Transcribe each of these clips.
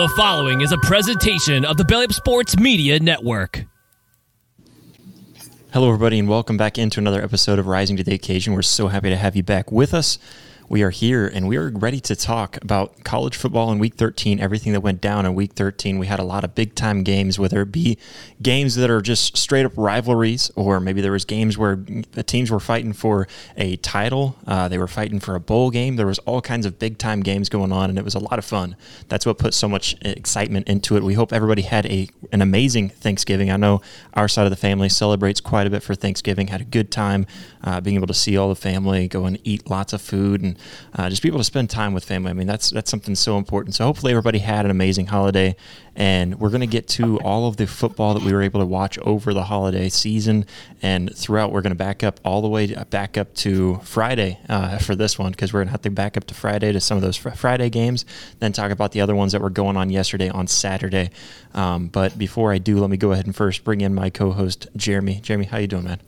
The following is a presentation of the Belly Up Sports Media Network. Hello, everybody, and welcome back into another episode of Rising to the Occasion. We're so happy to have you back with us. We are here and we are ready to talk about college football in week 13, everything that went down in week 13. We had a lot of big time games, whether it be games that are just straight up rivalries, or maybe there was games where the teams were fighting for a title. Uh, they were fighting for a bowl game. There was all kinds of big time games going on, and it was a lot of fun. That's what put so much excitement into it. We hope everybody had a an amazing Thanksgiving. I know our side of the family celebrates quite a bit for Thanksgiving. Had a good time uh, being able to see all the family, go and eat lots of food, and uh, just be able to spend time with family. I mean, that's that's something so important. So hopefully everybody had an amazing holiday, and we're going to get to all of the football that we were able to watch over the holiday season and throughout. We're going to back up all the way back up to Friday uh, for this one because we're going to have to back up to Friday to some of those fr- Friday games, then talk about the other ones that were going on yesterday on Saturday. Um, but before I do, let me go ahead and first bring in my co-host Jeremy. Jeremy, how you doing, man?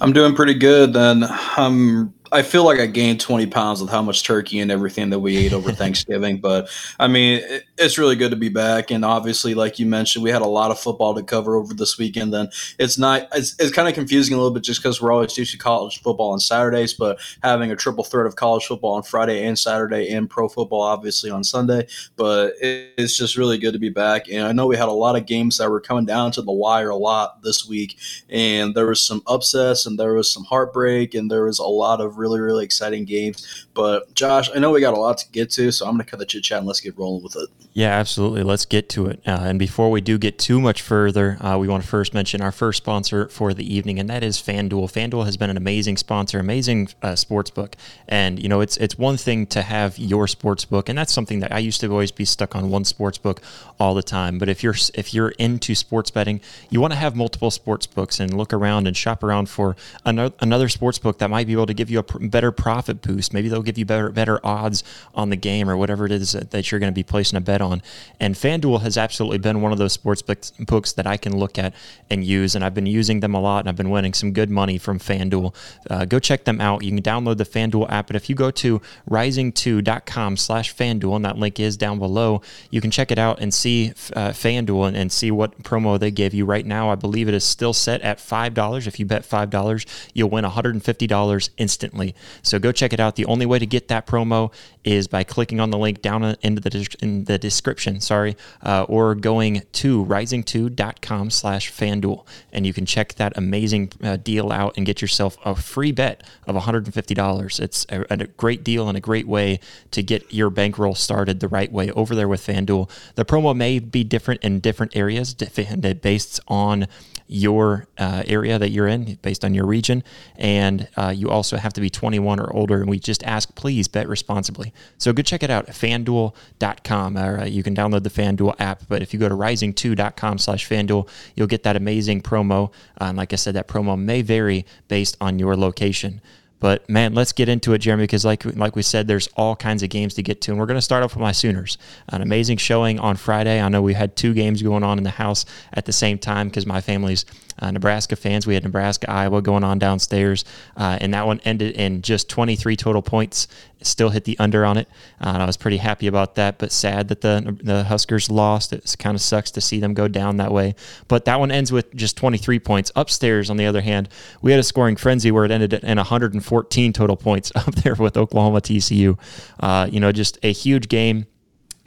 I'm doing pretty good, and I'm I feel like I gained 20 pounds with how much turkey and everything that we ate over Thanksgiving. But I mean, it, it's really good to be back. And obviously, like you mentioned, we had a lot of football to cover over this weekend. Then it's not, it's, it's kind of confusing a little bit just because we're always used to college football on Saturdays, but having a triple threat of college football on Friday and Saturday and pro football obviously on Sunday. But it, it's just really good to be back. And I know we had a lot of games that were coming down to the wire a lot this week. And there was some upsets and there was some heartbreak and there was a lot of really, really exciting games. But Josh, I know we got a lot to get to, so I'm going to cut the chit chat and let's get rolling with it. Yeah, absolutely. Let's get to it. Uh, and before we do get too much further, uh, we want to first mention our first sponsor for the evening, and that is FanDuel. FanDuel has been an amazing sponsor, amazing uh, sports book. And you know, it's it's one thing to have your sports book, and that's something that I used to always be stuck on one sports book all the time. But if you're if you're into sports betting, you want to have multiple sports books and look around and shop around for another another sports book that might be able to give you a pr- better profit boost. Maybe they'll give you better better odds on the game or whatever it is that, that you're going to be placing a bet on. And FanDuel has absolutely been one of those sports books that I can look at and use. And I've been using them a lot and I've been winning some good money from FanDuel. Uh, go check them out. You can download the FanDuel app. But if you go to risingto.com slash FanDuel, and that link is down below, you can check it out and see uh, FanDuel and, and see what promo they gave you right now. I believe it is still set at $5. If you bet $5, you'll win $150 instantly. So go check it out. The only way to get that promo is by clicking on the link down into the, in the description, sorry, uh, or going to risingto.com slash FanDuel. And you can check that amazing uh, deal out and get yourself a free bet of $150. It's a, a, great deal and a great way to get your bankroll started the right way over there with FanDuel. The promo may be different in different areas depending based on your uh, area that you're in based on your region. And uh, you also have to be 21 or older. And we just ask, please bet responsibly. So go check it out, fanduel.com. Or you can download the FanDuel app. But if you go to risingto.com slash FanDuel, you'll get that amazing promo. Uh, and like I said, that promo may vary based on your location. But man, let's get into it, Jeremy, because like like we said, there's all kinds of games to get to, and we're going to start off with my Sooners. An amazing showing on Friday. I know we had two games going on in the house at the same time because my family's uh, Nebraska fans. We had Nebraska Iowa going on downstairs, uh, and that one ended in just 23 total points. Still hit the under on it. Uh, I was pretty happy about that, but sad that the the Huskers lost. It kind of sucks to see them go down that way. But that one ends with just 23 points. Upstairs, on the other hand, we had a scoring frenzy where it ended in 114 total points up there with Oklahoma TCU. Uh, you know, just a huge game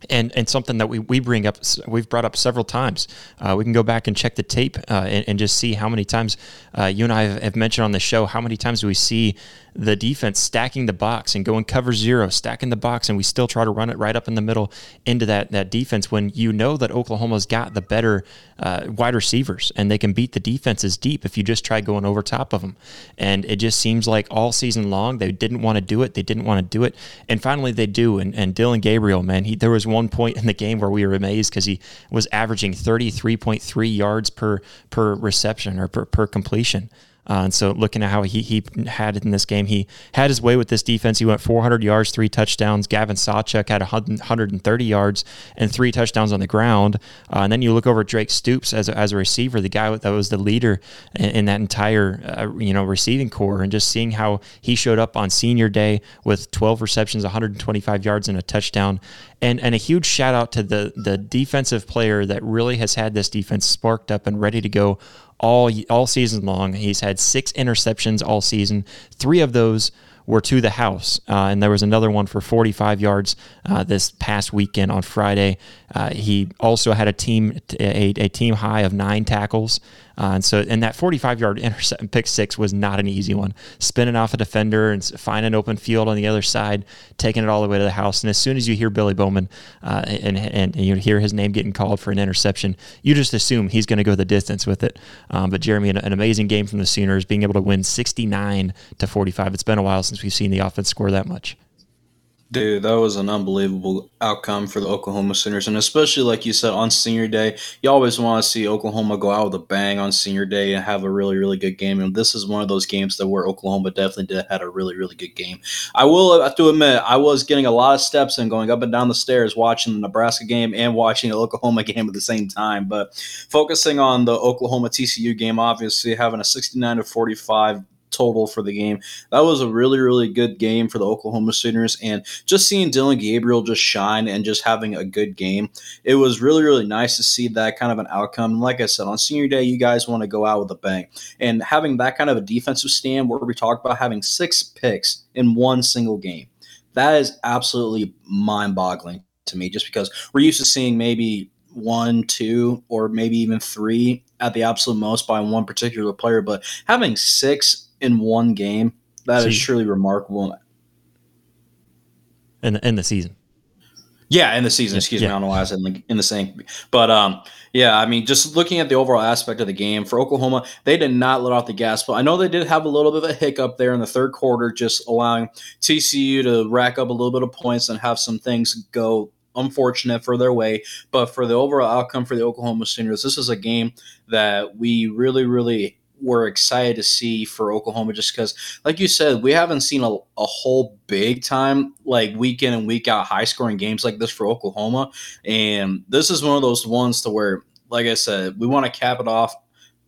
and and something that we, we bring up we've brought up several times. Uh, we can go back and check the tape uh, and, and, just see how many times uh, you and I have, have, mentioned on the show how many times do we see the defense stacking the box and going cover zero, stacking the box, and we still try to run it right up in the middle into that that defense when you know that Oklahoma's got the better uh, wide receivers and they can beat the defenses deep if you just try going over top of them. And it just seems like all season long they didn't want to do it, they didn't want to do it, and finally they do. And, and Dillon Gabriel, man, he there was one point in the game where we were amazed because he was averaging 33.3 yards per per reception or per, per completion. Uh, and so looking at how he, he had it in this game, he had his way with this defense. He went 400 yards, three touchdowns. Gavin Sawchuk had 130 yards and three touchdowns on the ground. Uh, and then you look over Drake Stoops as a, as a receiver, the guy that was the leader in, in that entire uh, you know receiving corps, and just seeing how he showed up on senior day with 12 receptions, 125 yards, and a touchdown. And and a huge shout out to the the defensive player that really has had this defense sparked up and ready to go all all season long. He's had six interceptions all season. Three of those were to the house. Uh, and there was another one for 45 yards uh, this past weekend on Friday. Uh, he also had a team a, a, team high of nine tackles. Uh, and so, and that 45 yard intercept pick six was not an easy one. Spinning off a defender and finding an open field on the other side, taking it all the way to the house. And as soon as you hear Billy Bowman uh, and, and, and you hear his name getting called for an interception, you just assume he's going to go the distance with it. Um, but Jeremy, an, an, amazing game from the Sooners, being able to win 69 to 45. It's been a while since we've seen the offense score that much. Dude, that was an unbelievable outcome for the Oklahoma Sooners. And especially, like you said, on senior day, you always want to see Oklahoma go out with a bang on senior day and have a really, really good game. And this is one of those games that where Oklahoma definitely did had a really, really good game. I will have to admit, I was getting a lot of steps and going up and down the stairs watching the Nebraska game and watching the Oklahoma game at the same time. But focusing on the Oklahoma TCU game, obviously having a 69 to 45 total for the game. That was a really, really good game for the Oklahoma Sooners. And just seeing Dillon Gabriel just shine and just having a good game, it was really, really nice to see that kind of an outcome. And like I said, on senior day, you guys want to go out with a bang. And having that kind of a defensive stand where we talk about having six picks in one single game, that is absolutely mind boggling to me just because we're used to seeing maybe one, two, or maybe even three at the absolute most by one particular player. But having six in one game. That is truly remarkable. In the, in the season. Yeah, in the season. Excuse yeah. me. I don't know why I said in the, in the same. But um, yeah, I mean, just looking at the overall aspect of the game for Oklahoma, they did not let off the gas. But I know they did have a little bit of a hiccup there in the third quarter, just allowing TCU to rack up a little bit of points and have some things go unfortunate for their way. But for the overall outcome for the Oklahoma Sooners, this is a game that we really, really we're excited to see for Oklahoma just because, like you said, we haven't seen a, a whole big time, like week in and week out, high scoring games like this for Oklahoma. And this is one of those ones to where, like I said, we want to cap it off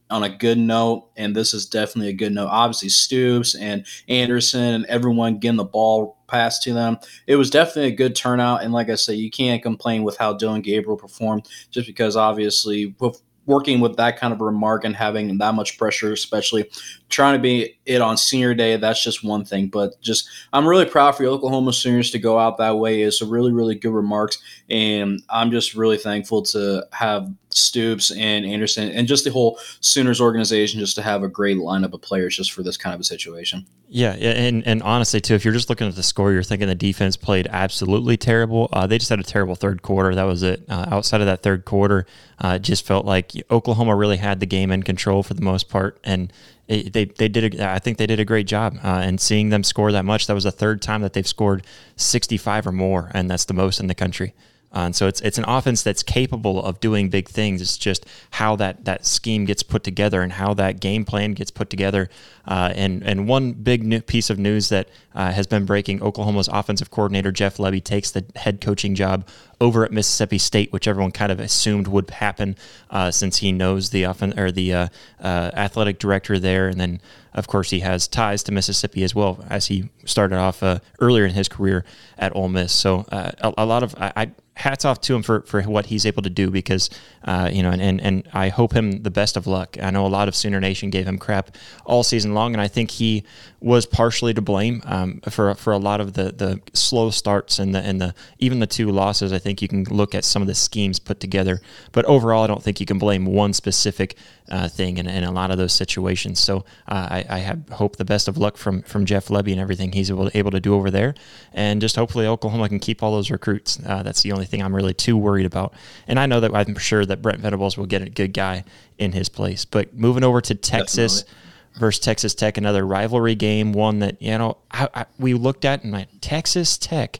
on a good note. And this is definitely a good note. Obviously, Stoops and Anderson and everyone getting the ball passed to them. It was definitely a good turnout. And like I said, you can't complain with how Dillon Gabriel performed just because obviously with working with that kind of remark and having that much pressure, especially trying to be it on senior day, that's just one thing. But just I'm really proud for your Oklahoma seniors to go out that way. It's a really, really good remarks. And I'm just really thankful to have Stoops and Anderson and just the whole Sooners organization just to have a great lineup of players just for this kind of a situation. Yeah, and and honestly too, if you're just looking at the score, you're thinking the defense played absolutely terrible. Uh, they just had a terrible third quarter. That was it. Uh, outside of that third quarter, uh, it just felt like Oklahoma really had the game in control for the most part, and it, they they did. A, I think they did a great job. Uh, and seeing them score that much, that was the third time that they've scored 65 or more, and that's the most in the country. Uh, and so it's it's an offense that's capable of doing big things. It's just how that that scheme gets put together and how that game plan gets put together. Uh, and and one big piece of news that uh, has been breaking: Oklahoma's offensive coordinator Jeff Lebby takes the head coaching job over at Mississippi State, which everyone kind of assumed would happen uh, since he knows the offen- or the uh, uh, athletic director there, and then of course he has ties to Mississippi as well as he started off earlier in his career at Ole Miss. So a, a, lot of I, I hats off to him for, for what he's able to do because, uh, you know, and, and, and I hope him the best of luck. I know a lot of Sooner Nation gave him crap all season long, and I think he was partially to blame um, for for a lot of the, the slow starts and the and the even the two losses. I think you can look at some of the schemes put together, but overall, I don't think you can blame one specific uh, thing in, in a lot of those situations. So uh, I, I have hope the best of luck from from Jeff Lebby and everything he's able, able to do over there, and just hopefully Oklahoma can keep all those recruits. Uh, that's the only thing I'm really too worried about. And I know that I'm sure that Brent Venables will get a good guy in his place. But moving over to Texas Definitely. Versus Texas Tech, another rivalry game, one that you know I, I, we looked at and like Texas Tech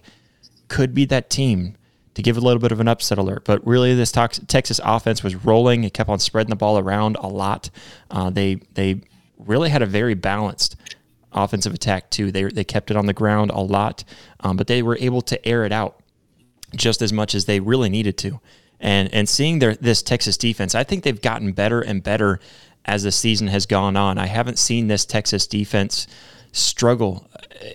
could be that team to give a little bit of an upset alert. But really, this Texas offense was rolling. It kept on spreading the ball around a lot. Uh, they they really had a very balanced offensive attack too. They they kept it on the ground a lot, um, but they were able to air it out just as much as they really needed to. And and seeing their this Texas defense, I think they've gotten better and better as the season has gone on. I haven't seen this Texas defense struggle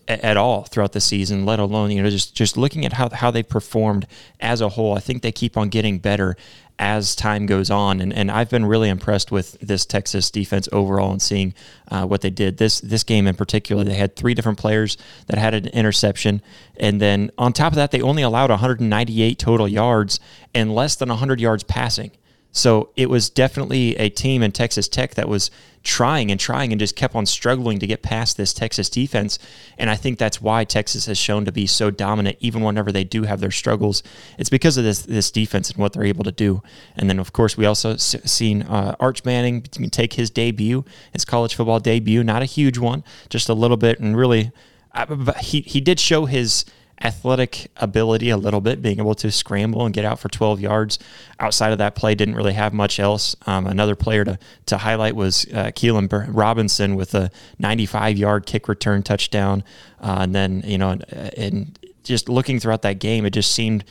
at all throughout the season, let alone you know just just looking at how how they performed as a whole. I think they keep on getting better as time goes on, and, and I've been really impressed with this Texas defense overall and seeing uh, what they did this this game in particular. They had three different players that had an interception, and then on top of that, they only allowed 198 total yards and less than 100 yards passing. So it was definitely a team in Texas Tech that was trying and trying and just kept on struggling to get past this Texas defense. And I think that's why Texas has shown to be so dominant, even whenever they do have their struggles. It's because of this this defense and what they're able to do. And then, of course, we also seen uh, Arch Manning take his debut, his college football debut, not a huge one, just a little bit, and really, uh, he he did show his athletic ability a little bit, being able to scramble and get out for 12 yards. Outside of that play, didn't really have much else. Um, another player to, to highlight was uh, Keilan Robinson with a 95 yard kick return touchdown. Uh, and then, you know, and just looking throughout that game, it just seemed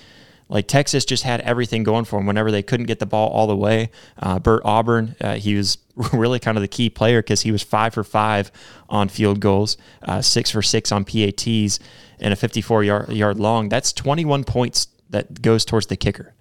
like Texas just had everything going for them whenever they couldn't get the ball all the way. Uh, Bert Auburn, uh, he was really kind of the key player because he was five for five on field goals, uh, six for six on PATs, and a 54 yard, yard long. That's 21 points that goes towards the kicker.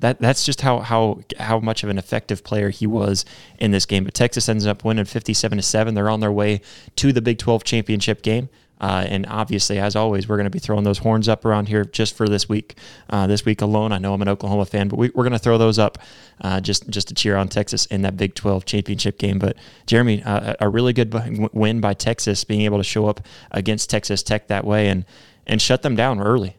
That, that's just how, how how much of an effective player he was in this game. But Texas ends up winning 57 to 7. They're on their way to the Big 12 championship game. Uh, and obviously, as always, we're going to be throwing those horns up around here just for this week. Uh, this week alone, I know I'm an Oklahoma fan, but we, are going to throw those up uh, just just to cheer on Texas in that Big 12 championship game. But Jeremy, uh, a really good win by Texas, being able to show up against Texas Tech that way and and shut them down early.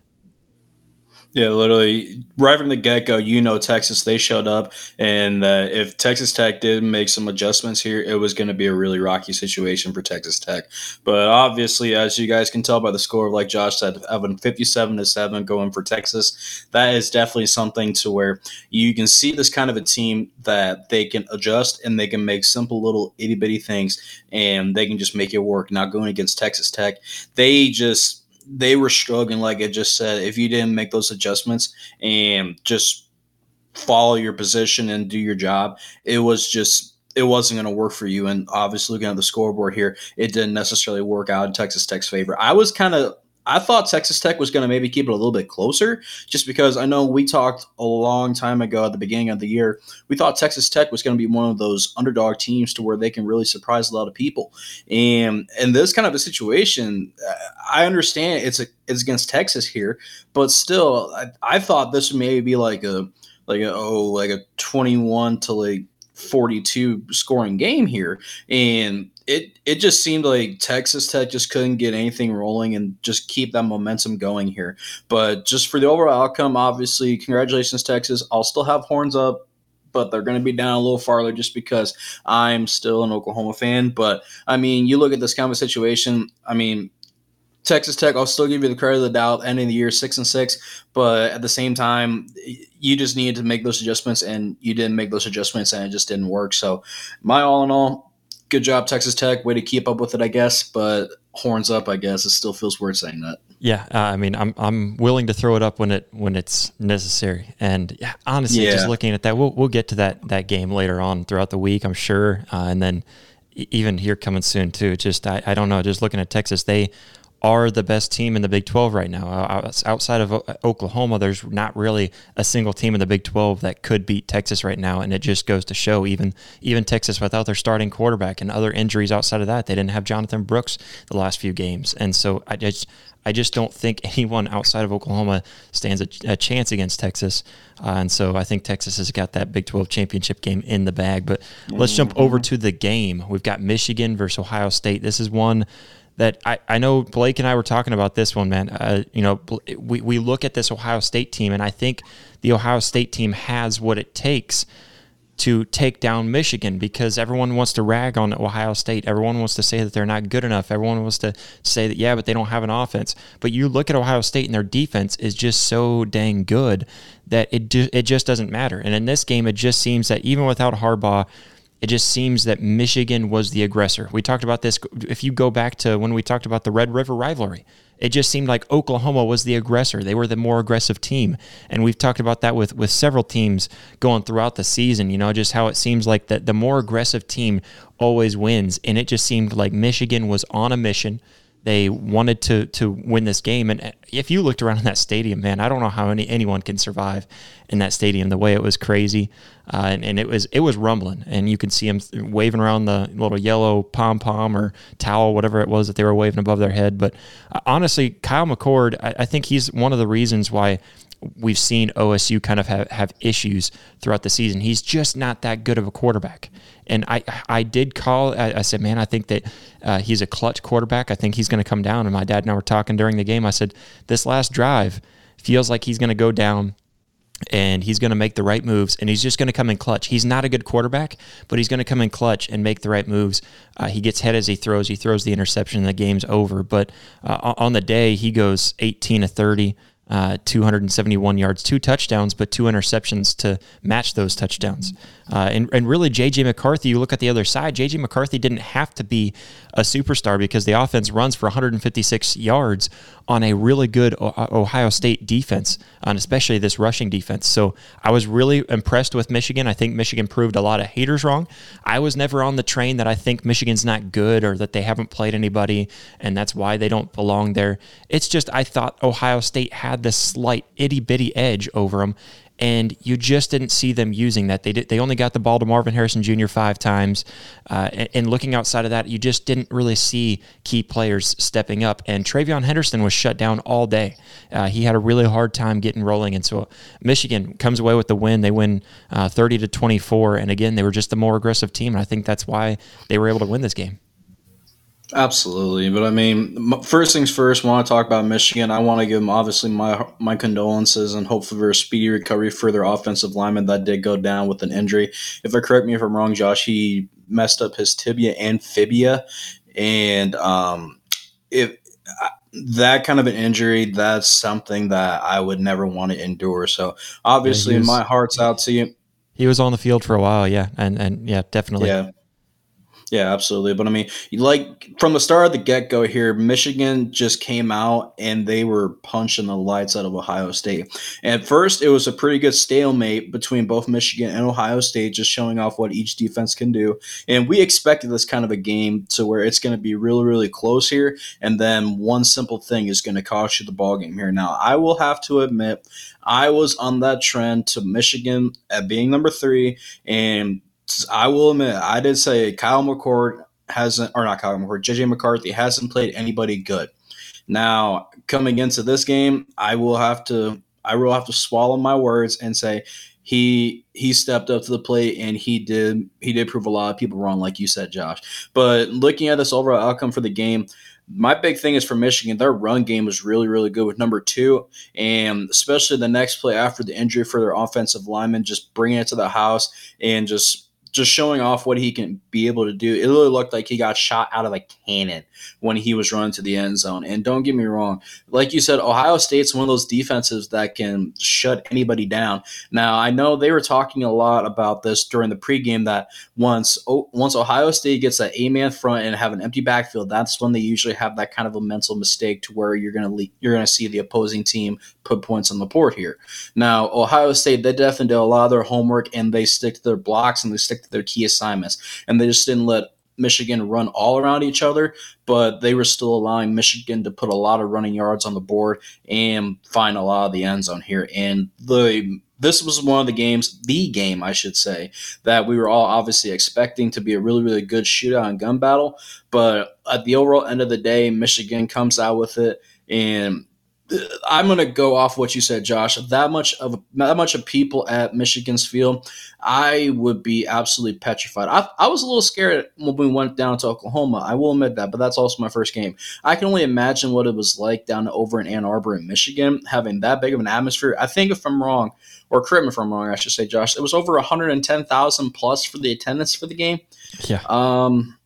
Yeah, literally, right from the get go, you know, Texas, they showed up. And uh, if Texas Tech did make some adjustments here, it was going to be a really rocky situation for Texas Tech. But obviously, as you guys can tell by the score, like Josh said, having 57 to 7 going for Texas, that is definitely something to where you can see this kind of a team that they can adjust and they can make simple little itty bitty things and they can just make it work. Now, going against Texas Tech, they just they were struggling, like I just said. If you didn't make those adjustments and just follow your position and do your job, it was just it wasn't going to work for you. And obviously, looking at the scoreboard here, it didn't necessarily work out in Texas Tech's favor. I was kind of I thought Texas Tech was going to maybe keep it a little bit closer, just because I know we talked a long time ago at the beginning of the year. We thought Texas Tech was going to be one of those underdog teams to where they can really surprise a lot of people. And in this kind of a situation, I understand it's a, it's against Texas here, but still, I, I thought this would maybe be like a like a oh like a twenty one to like 42 scoring game here and it it just seemed like Texas Tech just couldn't get anything rolling and just keep that momentum going here. But just for the overall outcome, obviously, congratulations, Texas. I'll still have horns up, but they're going to be down a little farther just because I'm still an Oklahoma fan. But I mean, you look at this kind of situation. I mean, Texas Tech, I'll still give you the credit of the doubt. Ending the year six and six, but at the same time, you just needed to make those adjustments, and you didn't make those adjustments, and it just didn't work. So, my all in all, good job, Texas Tech. Way to keep up with it, I guess. But horns up, I guess. It still feels weird saying that. Yeah, uh, I mean, I'm I'm willing to throw it up when it when it's necessary. And yeah, honestly, yeah. just looking at that, we'll we'll get to that that game later on throughout the week, I'm sure. Uh, and then even here coming soon too. Just I, I don't know. Just looking at Texas, they are the best team in the Big 12 right now. Outside of Oklahoma, there's not really a single team in the Big 12 that could beat Texas right now, and it just goes to show even even Texas without their starting quarterback and other injuries outside of that, they didn't have Jonathan Brooks the last few games, and so I just I just don't think anyone outside of Oklahoma stands a, a chance against Texas. Uh, and so I think Texas has got that Big 12 championship game in the bag. But let's jump over to the game. We've got Michigan versus Ohio State. This is one that I, I know Blake and I were talking about this one, man. Uh, you know, we, we look at this Ohio State team, and I think the Ohio State team has what it takes to take down Michigan because everyone wants to rag on Ohio State. Everyone wants to say that they're not good enough. Everyone wants to say that, yeah, but they don't have an offense. But you look at Ohio State and their defense is just so dang good that it, it just doesn't matter. And in this game, it just seems that even without Harbaugh, it just seems that Michigan was the aggressor. We talked about this if you go back to when we talked about the Red River rivalry. It just seemed like Oklahoma was the aggressor. They were the more aggressive team. And we've talked about that with, with several teams going throughout the season, you know, just how it seems like that the more aggressive team always wins. And it just seemed like Michigan was on a mission They wanted to to win this game, and if you looked around in that stadium, man, I don't know how any anyone can survive in that stadium. The way it was crazy, uh, and, and, it was it was rumbling, and you could see them waving around the little yellow pom pom or towel, whatever it was that they were waving above their head. But uh, honestly, Kyle McCord, I, I think he's one of the reasons why we've seen OSU kind of have, have issues throughout the season. He's just not that good of a quarterback. And I, I did call, I, I said, man, I think that uh, he's a clutch quarterback. I think he's going to come down. And my dad and I were talking during the game. I said, this last drive feels like he's going to go down and he's going to make the right moves and he's just going to come in clutch. He's not a good quarterback, but he's going to come in clutch and make the right moves. Uh, he gets hit as he throws. He throws the interception and the game's over. But uh, on the day, he goes 18 to 30, uh, 271 yards, two touchdowns, but two interceptions to match those touchdowns. Uh, and, and really, J.J. McCarthy, you look at the other side, J.J. McCarthy didn't have to be a superstar because the offense runs for 156 yards on a really good uh, Ohio State defense, and especially this rushing defense. So I was really impressed with Michigan. I think Michigan proved a lot of haters wrong. I was never on the train that I think Michigan's not good or that they haven't played anybody and that's why they don't belong there. It's just I thought Ohio State had this slight itty bitty edge over them and you just didn't see them using that. They did, they only got the ball to Marvin Harrison Jr. five times, uh, and, and, looking outside of that, you just didn't really see key players stepping up. And TreVeyon Henderson was shut down all day. Uh, he had a really hard time getting rolling, and so Michigan comes away with the win. They win uh, thirty to twenty four, and again, they were just a more aggressive team, and I think that's why they were able to win this game. Absolutely, but I mean, first things first. Want to talk about Michigan? I want to give them obviously my my condolences and hopefully for a speedy recovery for their offensive lineman that did go down with an injury. If I correct me if I'm wrong, Josh, he messed up his tibia and fibia, and um, if that kind of an injury, that's something that I would never want to endure. So obviously, was, my heart's out to you. He was on the field for a while, yeah, and and yeah, definitely, yeah. Yeah, absolutely. But I mean, like from the start of the get go here, Michigan just came out and they were punching the lights out of Ohio State. And at first, it was a pretty good stalemate between both Michigan and Ohio State, just showing off what each defense can do. And we expected this kind of a game to where it's going to be really, really close here. And then one simple thing is going to cost you the ball game here. Now, I will have to admit, I was on that trend to Michigan at being number three and I will admit, I did say Kyle McCord hasn't, or not Kyle McCord, JJ McCarthy hasn't played anybody good. Now, coming into this game, I will have to, I will have to swallow my words and say he he stepped up to the plate and he did he did prove a lot of people wrong, like you said, Josh. But looking at this overall outcome for the game, my big thing is for Michigan, their run game was really, really good with number two, and especially the next play after the injury for their offensive lineman, just bringing it to the house and just just showing off what he can be able to do. It really looked like he got shot out of a cannon when he was running to the end zone. And don't get me wrong, like you said, Ohio State's one of those defenses that can shut anybody down. Now, I know they were talking a lot about this during the pregame that once once Ohio State gets that A man front and have an empty backfield, that's when they usually have that kind of a mental mistake to where you're gonna le- you're gonna see the opposing team put points on the board here. Now, Ohio State, they definitely did a lot of their homework and they stick to their blocks and they stick to their key assignments. And they just didn't let Michigan run all around each other, but they were still allowing Michigan to put a lot of running yards on the board and find a lot of the end zone here. And the this was one of the games, the game, I should say, that we were all obviously expecting to be a really, really good shootout and gun battle. But at the overall end of the day, Michigan comes out with it and I'm going to go off what you said, Josh. That much of that much of people at Michigan's field, I would be absolutely petrified. I, I was a little scared when we went down to Oklahoma. I will admit that, but that's also my first game. I can only imagine what it was like down over in Ann Arbor in Michigan, having that big of an atmosphere. I think if I'm wrong, or correct me if I'm wrong, I should say, Josh, it was over 110,000 plus for the attendance for the game. Yeah. Um.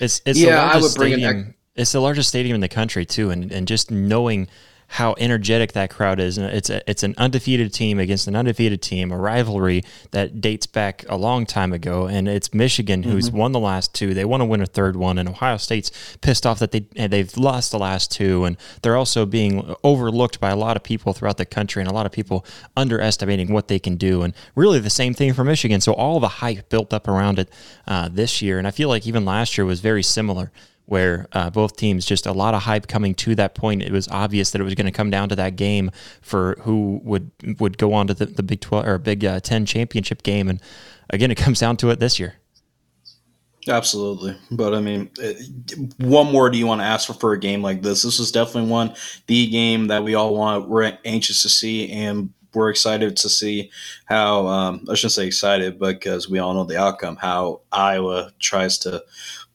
It's it's yeah. I would bring stadium. it. It's the largest stadium in the country too, and and just knowing how energetic that crowd is. And it's a, it's an undefeated team against an undefeated team, a rivalry that dates back a long time ago. And it's Michigan who's mm-hmm. won the last two. They want to win a third one, and Ohio State's pissed off that they they've lost the last two, and they're also being overlooked by a lot of people throughout the country, and a lot of people underestimating what they can do. And really, the same thing for Michigan. So all the hype built up around it uh, this year, and I feel like even last year was very similar where uh, both teams just a lot of hype coming to that point. It was obvious that it was going to come down to that game for who would would go on to the, the Big Twelve or Big uh, Ten championship game, and again, it comes down to it this year. Absolutely, but I mean, one more do you want to ask for for a game like this? This is definitely one the game that we all want. We're anxious to see, and we're excited to see how um, I shouldn't say excited, because we all know the outcome. How Iowa tries to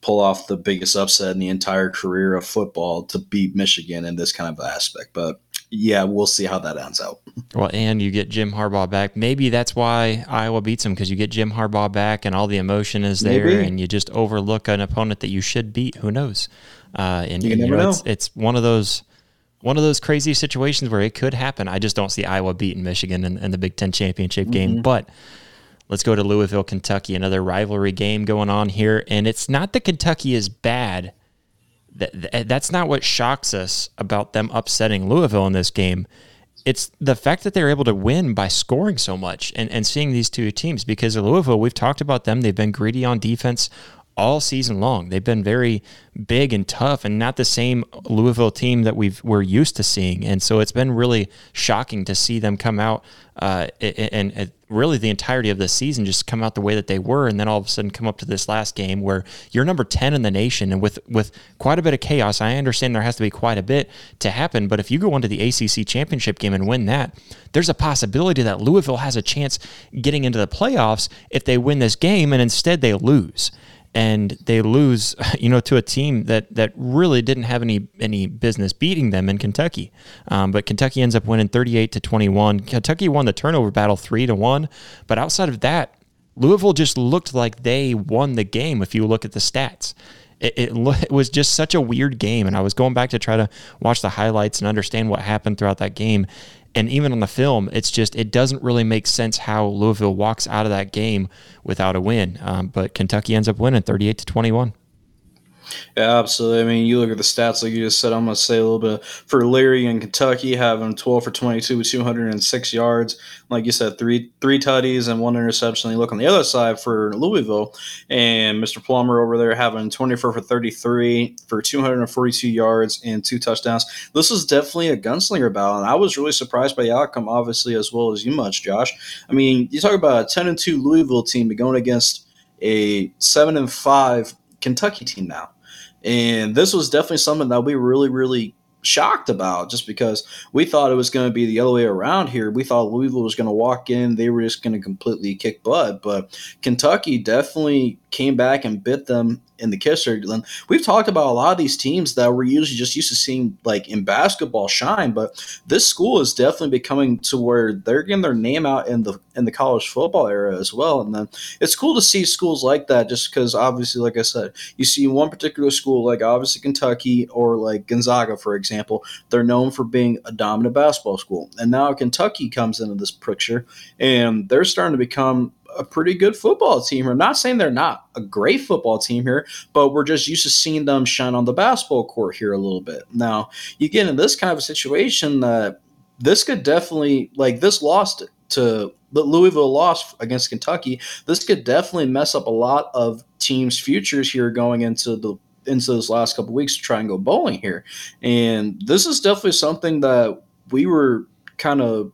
pull off the biggest upset in the entire career of football to beat Michigan in this kind of aspect. But yeah, we'll see how that ends out. Well, and you get Jim Harbaugh back. Maybe that's why Iowa beats them because you get Jim Harbaugh back and all the emotion is there, Maybe. and you just overlook an opponent that you should beat. Who knows? Uh, and you, you know, know. It's, it's one of those one of those crazy situations where it could happen. I just don't see Iowa beating Michigan in, in the Big Ten championship mm-hmm. game, but Let's go to Louisville, Kentucky, another rivalry game going on here. And it's not that Kentucky is bad. That, eh, that's not what shocks us about them upsetting Louisville in this game. It's the fact that they're able to win by scoring so much and, and seeing these two teams because Louisville, we've talked about them. They've been greedy on defense all season long. They've been very big and tough and not the same Louisville team that we've we're used to seeing. And so it's been really shocking to see them come out uh, and, and, really the entirety of the season just come out the way that they were, and then all of a sudden come up to this last game where you're number ten in the nation, and with with quite a bit of chaos. I understand there has to be quite a bit to happen, but if you go into the ACC championship game and win that, there's a possibility that Louisville has a chance getting into the playoffs if they win this game, and instead they lose and they lose, you know, to a team that that really didn't have any any business beating them in Kentucky. Um, but Kentucky ends up winning 38 to 21. Kentucky won the turnover battle three to one, but outside of that, Louisville just looked like they won the game. If you look at the stats. It, it, it, was just such a weird game. And I was going back to try to watch the highlights and understand what happened throughout that game. And even on the film, it's just it doesn't really make sense how Louisville walks out of that game without a win. Um, but Kentucky ends up winning 38 to 21. Yeah, absolutely. I mean, you look at the stats, like you just said. I'm going to say a little bit for Leary in Kentucky, having 12 for 22 with 206 yards. Like you said, three three tutties and one interception. You look on the other side for Louisville, and Mr. Plummer over there having 24 for 33 for 242 yards and two touchdowns. This is definitely a gunslinger battle, and I was really surprised by the outcome, obviously, as well as you much, Josh. I mean, you talk about a 10 and 2 Louisville team going against a 7 and 5 Kentucky team now. And this was definitely something that we were really, really shocked about just because we thought it was going to be the other way around here. We thought Louisville was going to walk in, they were just going to completely kick butt. But Kentucky definitely came back and bit them in the kisser. We've talked about a lot of these teams that we're usually just used to seeing like in basketball shine, but this school is definitely becoming to where they're getting their name out in the in the college football era as well. And then it's cool to see schools like that just because obviously, like I said, you see one particular school like obviously Kentucky or like Gonzaga, for example, they're known for being a dominant basketball school. And now Kentucky comes into this picture and they're starting to become a pretty good football team. I'm not saying they're not a great football team here, but we're just used to seeing them shine on the basketball court here a little bit. Now, you get in this kind of a situation that this could definitely, like, this lost to the Louisville loss against Kentucky. This could definitely mess up a lot of teams' futures here going into the into this last couple weeks to try and go bowling here. And this is definitely something that we were kind of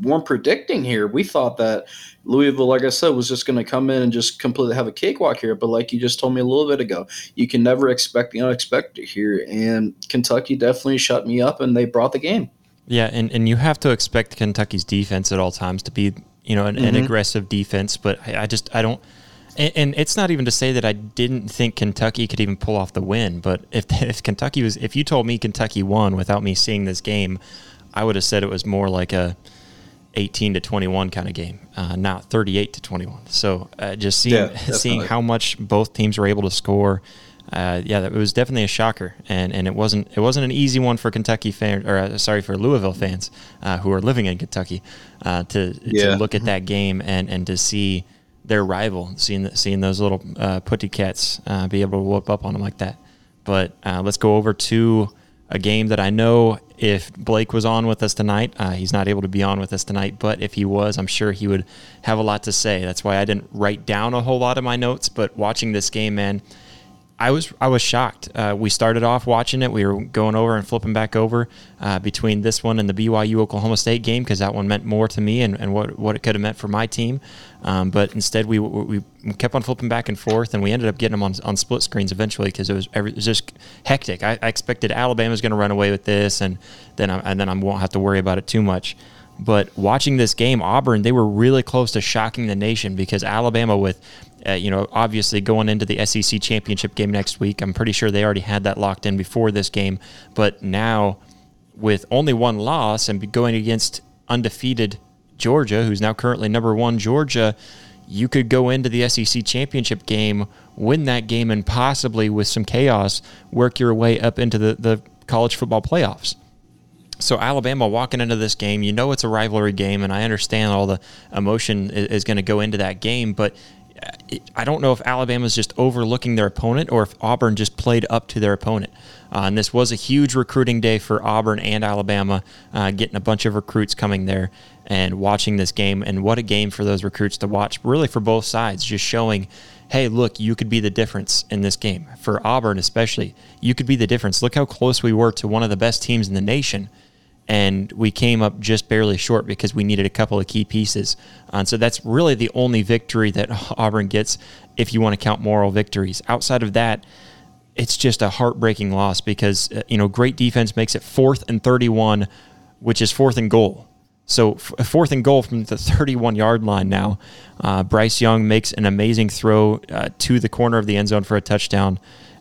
weren't predicting here. We thought that Louisville, like I said, was just going to come in and just completely have a cakewalk here. But like you just told me a little bit ago, you can never expect the unexpected here. And Kentucky definitely shut me up, and they brought the game. Yeah, and, and you have to expect Kentucky's defense at all times to be, you know, an, mm-hmm. an aggressive defense. But I, I just I don't. And, and, it's not even to say that I didn't think Kentucky could even pull off the win. But if if Kentucky was, if you told me Kentucky won without me seeing this game, I would have said it was more like a 18 to 21 kind of game, uh, not 38 to 21. So uh, just seeing yeah, seeing how much both teams were able to score, uh, yeah, it was definitely a shocker, and and it wasn't it wasn't an easy one for Kentucky fans or uh, sorry for Louisville fans uh, who are living in Kentucky uh, to yeah. to look at that game and and to see their rival, seeing seeing those little putty cats be able to whoop up on them like that. But let's go over to a game that I know if Blake was on with us tonight, uh, he's not able to be on with us tonight, but if he was, I'm sure he would have a lot to say. That's why I didn't write down a whole lot of my notes, but watching this game, man, I was I was shocked. Uh, we started off watching it. We were going over and flipping back over uh, between this one and the BYU Oklahoma State game because that one meant more to me and, and what what it could have meant for my team. Um, but instead, we, we kept on flipping back and forth, and we ended up getting them on, on split screens eventually because it was every, it was just hectic. I, I expected Alabama was going to run away with this, and then I, and then I won't have to worry about it too much. But watching this game, Auburn, they were really close to shocking the nation because Alabama, with uh, you know, obviously going into the SEC championship game next week, I'm pretty sure they already had that locked in before this game. But now, with only one loss and going against undefeated Georgia, who's now currently number one, Georgia, you could go into the SEC championship game, win that game, and possibly with some chaos, work your way up into the, the college football playoffs. So Alabama walking into this game, you know it's a rivalry game, and I understand all the emotion is, is going to go into that game, but I don't know if Alabama's just overlooking their opponent or if Auburn just played up to their opponent. Uh, and this was a huge recruiting day for Auburn and Alabama, uh, getting a bunch of recruits coming there and watching this game. And what a game for those recruits to watch, really for both sides, just showing, hey, look, you could be the difference in this game. For Auburn, especially, you could be the difference. Look how close we were to one of the best teams in the nation and we came up just barely short because we needed a couple of key pieces. And so that's really the only victory that Auburn gets if you want to count moral victories. Outside of that, it's just a heartbreaking loss because uh, you know great defense makes it fourth and 31, which is fourth and goal. So fourth and goal from the 31 yard line now. Uh, Bryce Young makes an amazing throw uh, to the corner of the end zone for a touchdown.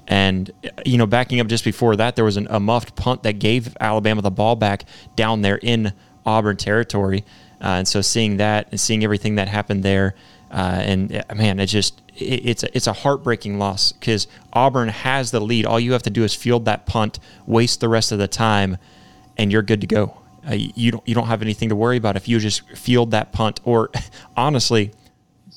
And, you know, backing up just before that, there was an, a muffed punt that gave Alabama the ball back down there in Auburn territory. Uh, and so seeing that and seeing everything that happened there, uh, and uh, man, it just it, it's a, it's a heartbreaking loss because Auburn has the lead. All you have to do is field that punt, waste the rest of the time, and you're good to go. Uh, you don't you don't have anything to worry about if you just field that punt, or honestly,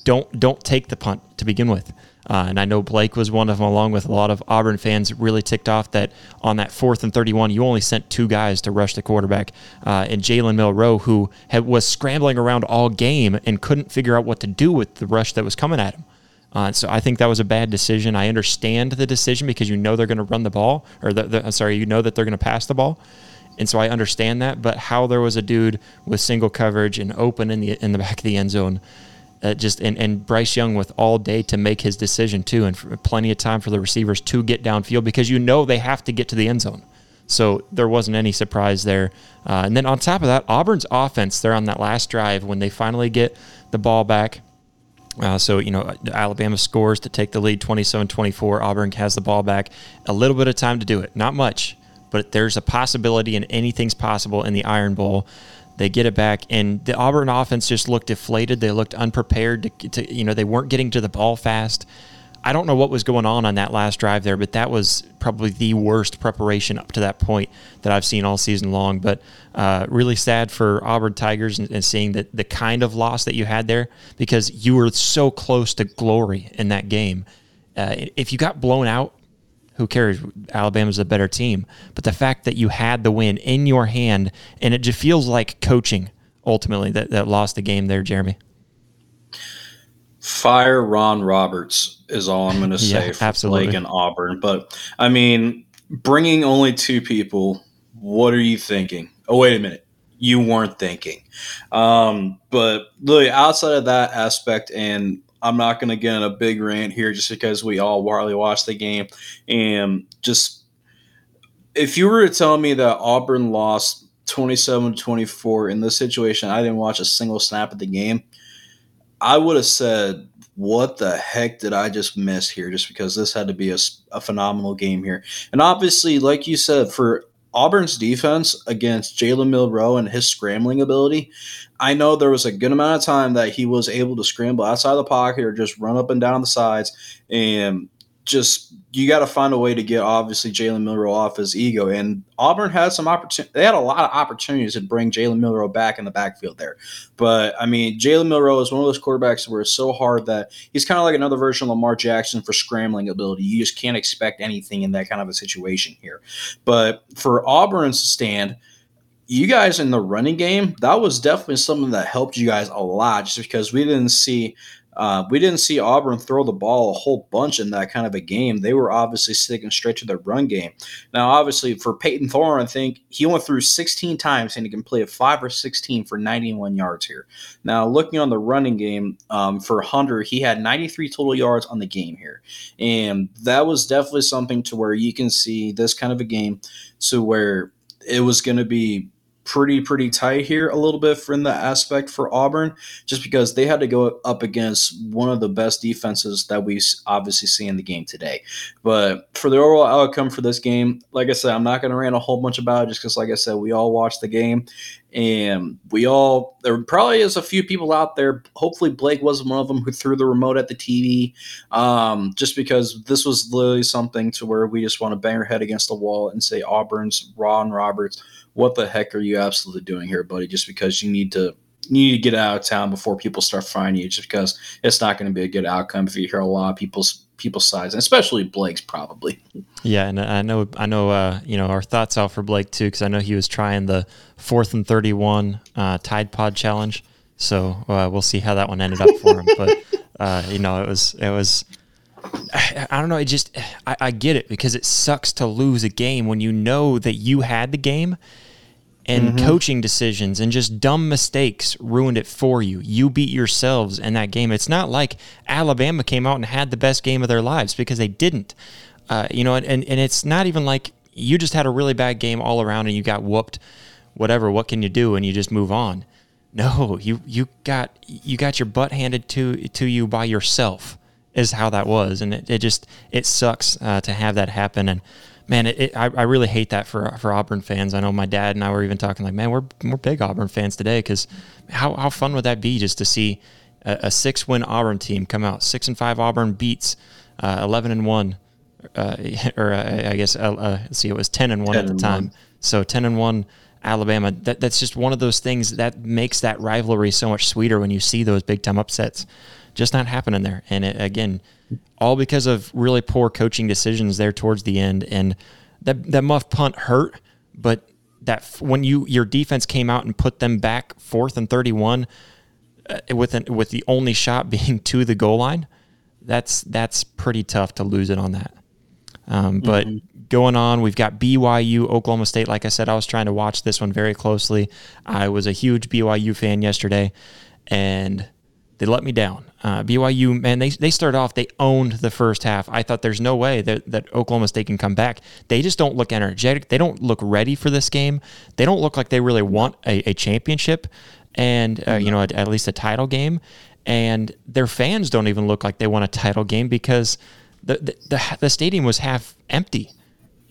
don't don't take the punt to begin with. Uh, and I know Blake was one of them, along with a lot of Auburn fans, really ticked off that on that fourth and 31, you only sent two guys to rush the quarterback. Uh, and Jalen Milroe, who had, was scrambling around all game and couldn't figure out what to do with the rush that was coming at him. Uh, so I think that was a bad decision. I understand the decision because you know they're going to run the ball, or the, the, sorry, you know that they're going to pass the ball, and so I understand that. But how there was a dude with single coverage and open in the in the back of the end zone, uh, just and, and Bryce Young with all day to make his decision too, and plenty of time for the receivers to get downfield because you know they have to get to the end zone. So there wasn't any surprise there. Uh, and then on top of that, Auburn's offense, they're on that last drive when they finally get the ball back. Uh, so, you know, Alabama scores to take the lead 27 24. Auburn has the ball back. A little bit of time to do it. Not much, but there's a possibility, and anything's possible in the Iron Bowl. They get it back, and the Auburn offense just looked deflated. They looked unprepared. To, to, you know, they weren't getting to the ball fast. I don't know what was going on on that last drive there, but that was probably the worst preparation up to that point that I've seen all season long. But uh, really sad for Auburn Tigers and, and seeing that the kind of loss that you had there because you were so close to glory in that game. Uh, if you got blown out, who cares? Alabama's a better team. But the fact that you had the win in your hand, and it just feels like coaching ultimately that, that lost the game there, Jeremy. Fire Ron Roberts is all I'm going to say yeah, for absolutely. Blake and Auburn. But I mean, bringing only two people, what are you thinking? Oh, wait a minute. You weren't thinking. Um, but really, outside of that aspect, and I'm not going to get in a big rant here just because we all warily watched the game. And just if you were to tell me that Auburn lost 27 24 in this situation, I didn't watch a single snap of the game, I would have said, What the heck did I just miss here? Just because this had to be a, a phenomenal game here. And obviously, like you said, for Auburn's defense against Jalen Milroe and his scrambling ability, I know there was a good amount of time that he was able to scramble outside the pocket or just run up and down the sides and just you got to find a way to get obviously Jalen Milroe off his ego. And Auburn had some opportunity. They had a lot of opportunities to bring Jalen Milroe back in the backfield there. But I mean, Jalen Milroe is one of those quarterbacks where it's so hard that he's kind of like another version of Lamar Jackson for scrambling ability. You just can't expect anything in that kind of a situation here. But for Auburn's stand, you guys in the running game, that was definitely something that helped you guys a lot just because we didn't see Uh, we didn't see Auburn throw the ball a whole bunch in that kind of a game. They were obviously sticking straight to their run game. Now, obviously, for Payton Thorne, I think he went through 16 times and he completed five or 16 for 91 yards here. Now, looking on the running game um, for Hunter, he had 93 total yards on the game here, and that was definitely something to where you can see this kind of a game to where it was going to be pretty pretty tight here a little bit from the aspect for Auburn, just because they had to go up against one of the best defenses that we obviously see in the game today. But for the overall outcome for this game, like I said, I'm not going to rant a whole bunch about it, just because, like I said, we all watched the game, and we all there probably is a few people out there. Hopefully, Blake wasn't one of them who threw the remote at the TV, um, just because this was literally something to where we just want to bang our head against the wall and say Auburn's Ron Roberts what the heck are you absolutely doing here, buddy? Just because you need to need to get out of town before people start finding you, just because it's not going to be a good outcome if you hear a lot of people's people's sides, and especially Blake's probably. Yeah, and I know I know uh, you know our thoughts out for Blake too, because I know he was trying the fourth and thirty one uh, Tide Pod challenge. So uh, we'll see how that one ended up for him. but uh, you know, it was it was. I, I don't know. It just I, I get it because it sucks to lose a game when you know that you had the game and mm-hmm. coaching decisions and just dumb mistakes ruined it for you. You beat yourselves in that game. It's not like Alabama came out and had the best game of their lives because they didn't. Uh, you know, and, and, and it's not even like you just had a really bad game all around and you got whooped. Whatever, what can you do? And you just move on. No, you you got you got your butt handed to to you by yourself is how that was, and it, it just it sucks uh, to have that happen. And man, it, it, I, I really hate that for for Auburn fans. I know my dad and I were even talking like, man, we're we're big Auburn fans today because how how fun would that be just to see a, a six win Auburn team come out six and five Auburn beats uh, eleven and one, uh, or uh, I guess uh, uh, let's see, it was ten and one 10 at the time. One. So ten and one. Alabama. That that's just one of those things that makes that rivalry so much sweeter when you see those big time upsets. Just not happening there. And it, again, all because of really poor coaching decisions there towards the end. And that that muff punt hurt, but that when you your defense came out and put them back fourth and thirty one, uh, with an, with the only shot being to the goal line, that's that's pretty tough to lose it on that. Um, but mm-hmm. going on, we've got BYU, Oklahoma State. Like I said, I was trying to watch this one very closely. I was a huge BYU fan yesterday, and they let me down. Uh, BYU, man, they, they started off, they owned the first half. I thought there's no way that, that Oklahoma State can come back. They just don't look energetic. They don't look ready for this game. They don't look like they really want a, a championship and, uh, you know, at, at least a title game. And their fans don't even look like they want a title game because the, the, the, the stadium was half empty.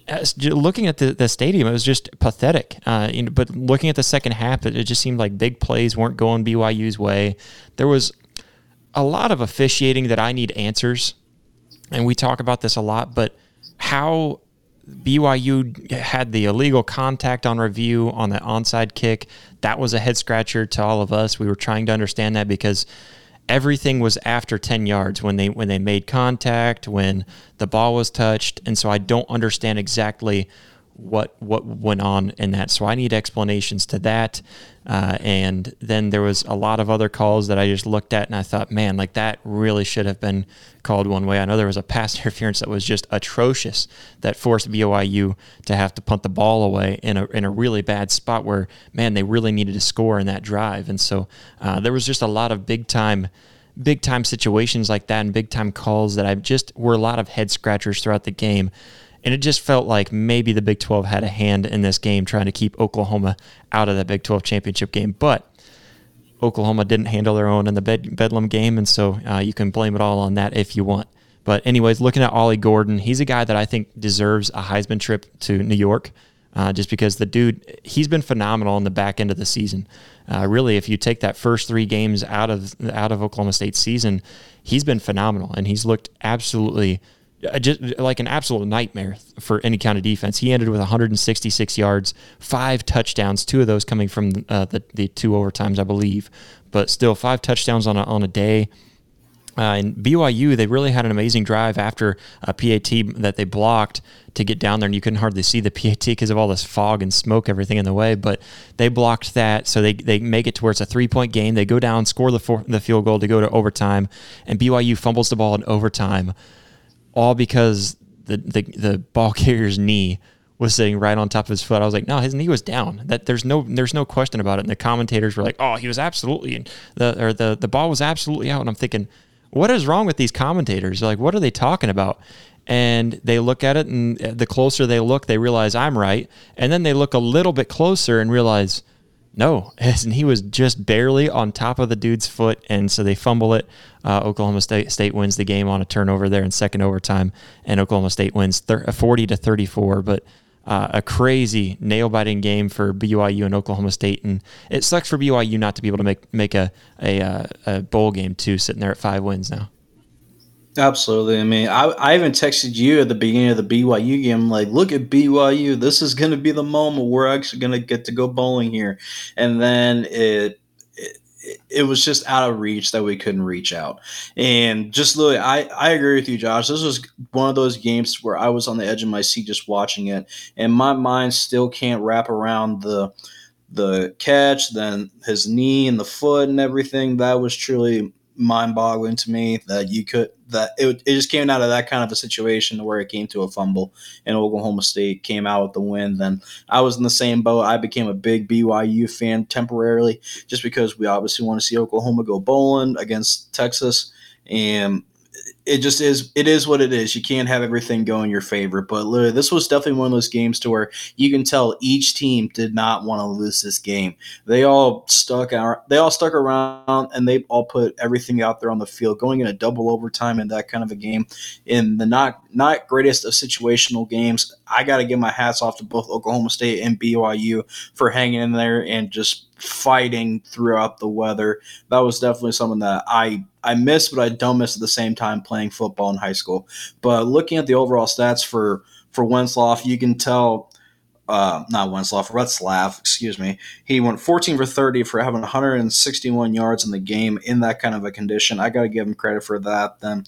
As, looking at the, the stadium, it was just pathetic. Uh, you know, but looking at the second half, it, it, just seemed like big plays weren't going BYU's way. There was a lot of officiating that I need answers, and we talk about this a lot, but how BYU had the illegal contact on review on the onside kick, that was a head scratcher to all of us. We were trying to understand that because everything was after 10 yards when they when they made contact, when the ball was touched, and so I don't understand exactly what what went on in that. So I need explanations to that. Uh, and then there was a lot of other calls that I just looked at and I thought, man, like that really should have been called one way. I know there was a pass interference that was just atrocious that forced BYU to have to punt the ball away in a in a really bad spot where man they really needed to score in that drive. And so uh, there was just a lot of big time big time situations like that and big time calls that I just were a lot of head scratchers throughout the game. And it just felt like maybe the Big 12 had a hand in this game trying to keep Oklahoma out of that Big 12 championship game. But Oklahoma didn't handle their own in the Bed- Bedlam game. And so uh, you can blame it all on that if you want. But, anyways, looking at Ollie Gordon, he's a guy that I think deserves a Heisman trip to New York. Uh, just because the dude, he's been phenomenal in the back end of the season. Uh, really, if you take that first three games out of out of Oklahoma State's season, he's been phenomenal, and he's looked absolutely just like an absolute nightmare for any kind of defense. He ended with 166 yards, five touchdowns, two of those coming from uh, the, the two overtimes, I believe. But still, five touchdowns on a, on a day. Uh, and BYU, they really had an amazing drive after a PAT that they blocked to get down there, and you couldn't hardly see the PAT because of all this fog and smoke, everything in the way. But they blocked that, so they, they make it to where it's a three point game. They go down, score the four, the field goal to go to overtime, and BYU fumbles the ball in overtime, all because the the, the ball carrier's knee was sitting right on top of his foot. I was like, no, his knee was down. That there's no there's no question about it. And the commentators were like, oh, he was absolutely and the or the the ball was absolutely out. And I'm thinking what is wrong with these commentators? Like, what are they talking about? And they look at it, and the closer they look, they realize I'm right. And then they look a little bit closer and realize, no, and he was just barely on top of the dude's foot, and so they fumble it. Uh, Oklahoma State, State wins the game on a turnover there in second overtime, and Oklahoma State wins thir- 40 to 34. But uh, a crazy nail biting game for BYU and Oklahoma State, and it sucks for BYU not to be able to make make a a, uh, a bowl game too, sitting there at five wins now. Absolutely. I mean, I, I even texted you at the beginning of the BYU game, like, look at BYU. This is going to be the moment we're actually going to get to go bowling here. And then it it was just out of reach that we couldn't reach out. And just look, I, I agree with you, Josh. This was one of those games where I was on the edge of my seat just watching it, and my mind still can't wrap around the the catch, then his knee and the foot and everything. That was truly mind boggling to me that you could that it, it just came out of that kind of a situation where it came to a fumble and Oklahoma State came out with the win. Then I was in the same boat. I became a big BYU fan temporarily just because we obviously want to see Oklahoma go bowling against Texas. And it just is it is what it is. You can't have everything go in your favor. But literally, this was definitely one of those games to where you can tell each team did not want to lose this game. They all stuck out they all stuck around and they all put everything out there on the field, going in a double overtime in that kind of a game. In the not not greatest of situational games, I gotta give my hats off to both Oklahoma State and BYU for hanging in there and just fighting throughout the weather. That was definitely something that I I miss, but I don't miss at the same time playing football in high school. But looking at the overall stats for for Wenzlaff, you can tell. Uh, not Wenzlaff, Retzlaff, excuse me. He went 14 for 30 for having 161 yards in the game in that kind of a condition. I got to give him credit for that. Then,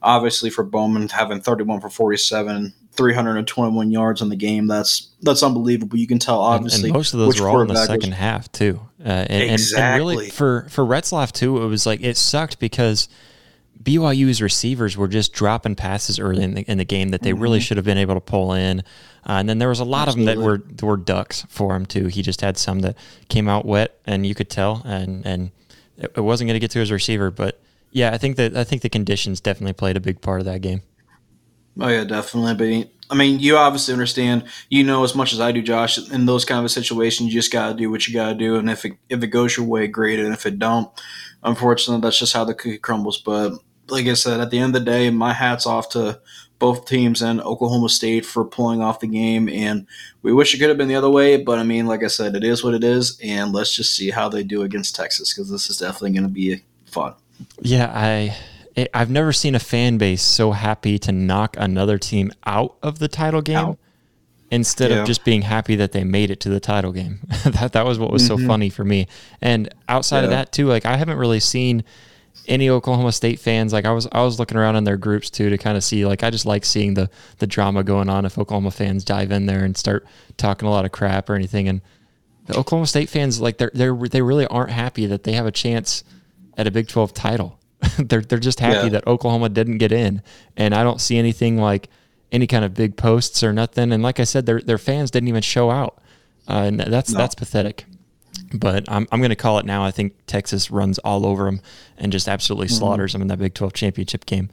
obviously, for Bowman having 31 for 47, 321 yards in the game. That's that's unbelievable. You can tell obviously. And, and most of those were all in the second was, half too. Uh, and, exactly. and, really for for Retzlaff too, it was like it sucked because BYU's receivers were just dropping passes early in the, in the game that they mm-hmm. really should have been able to pull in. Uh, and then there was a lot Absolutely. of them that were that were ducks for him too. He just had some that came out wet, and you could tell, and and it, wasn't going to get to his receiver. But yeah, I think that I think the conditions definitely played a big part of that game. Oh yeah, definitely. But I mean, you obviously understand. You know as much as I do, Josh. In those kind of situations, you just gotta do what you gotta do, and if it if it goes your way, great. And if it don't, unfortunately, that's just how the cookie crumbles. But like I said, at the end of the day, my hats off to both teams and Oklahoma State for pulling off the game. And we wish it could have been the other way, but I mean, like I said, it is what it is, and let's just see how they do against Texas because this is definitely going to be fun. Yeah, I I've never seen a fan base so happy to knock another team out of the title game out. instead yeah. of just being happy that they made it to the title game. that that was what was mm-hmm. so funny for me. And outside yeah. of that too, like I haven't really seen any Oklahoma State fans. Like I was I was looking around in their groups too to kind of see like I just like seeing the the drama going on if Oklahoma fans dive in there and start talking a lot of crap or anything and the Oklahoma State fans like they're they they really aren't happy that they have a chance at a Big 12 title. they're they're just happy yeah. that Oklahoma didn't get in, and I don't see anything like any kind of big posts or nothing. And like I said, their their fans didn't even show out, uh, and that's no. that's pathetic. But I'm I'm going to call it now. I think Texas runs all over them and just absolutely mm-hmm. slaughters them in that Big 12 championship game.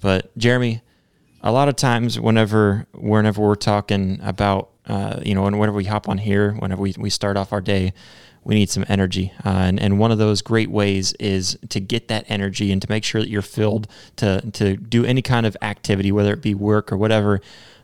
But Jeremy, a lot of times whenever whenever we're talking about uh, you know, and whenever we hop on here, whenever we, we start off our day, we need some energy. Uh, and, and one of those great ways is to get that energy and to make sure that you're filled to, to do any kind of activity, whether it be work or whatever.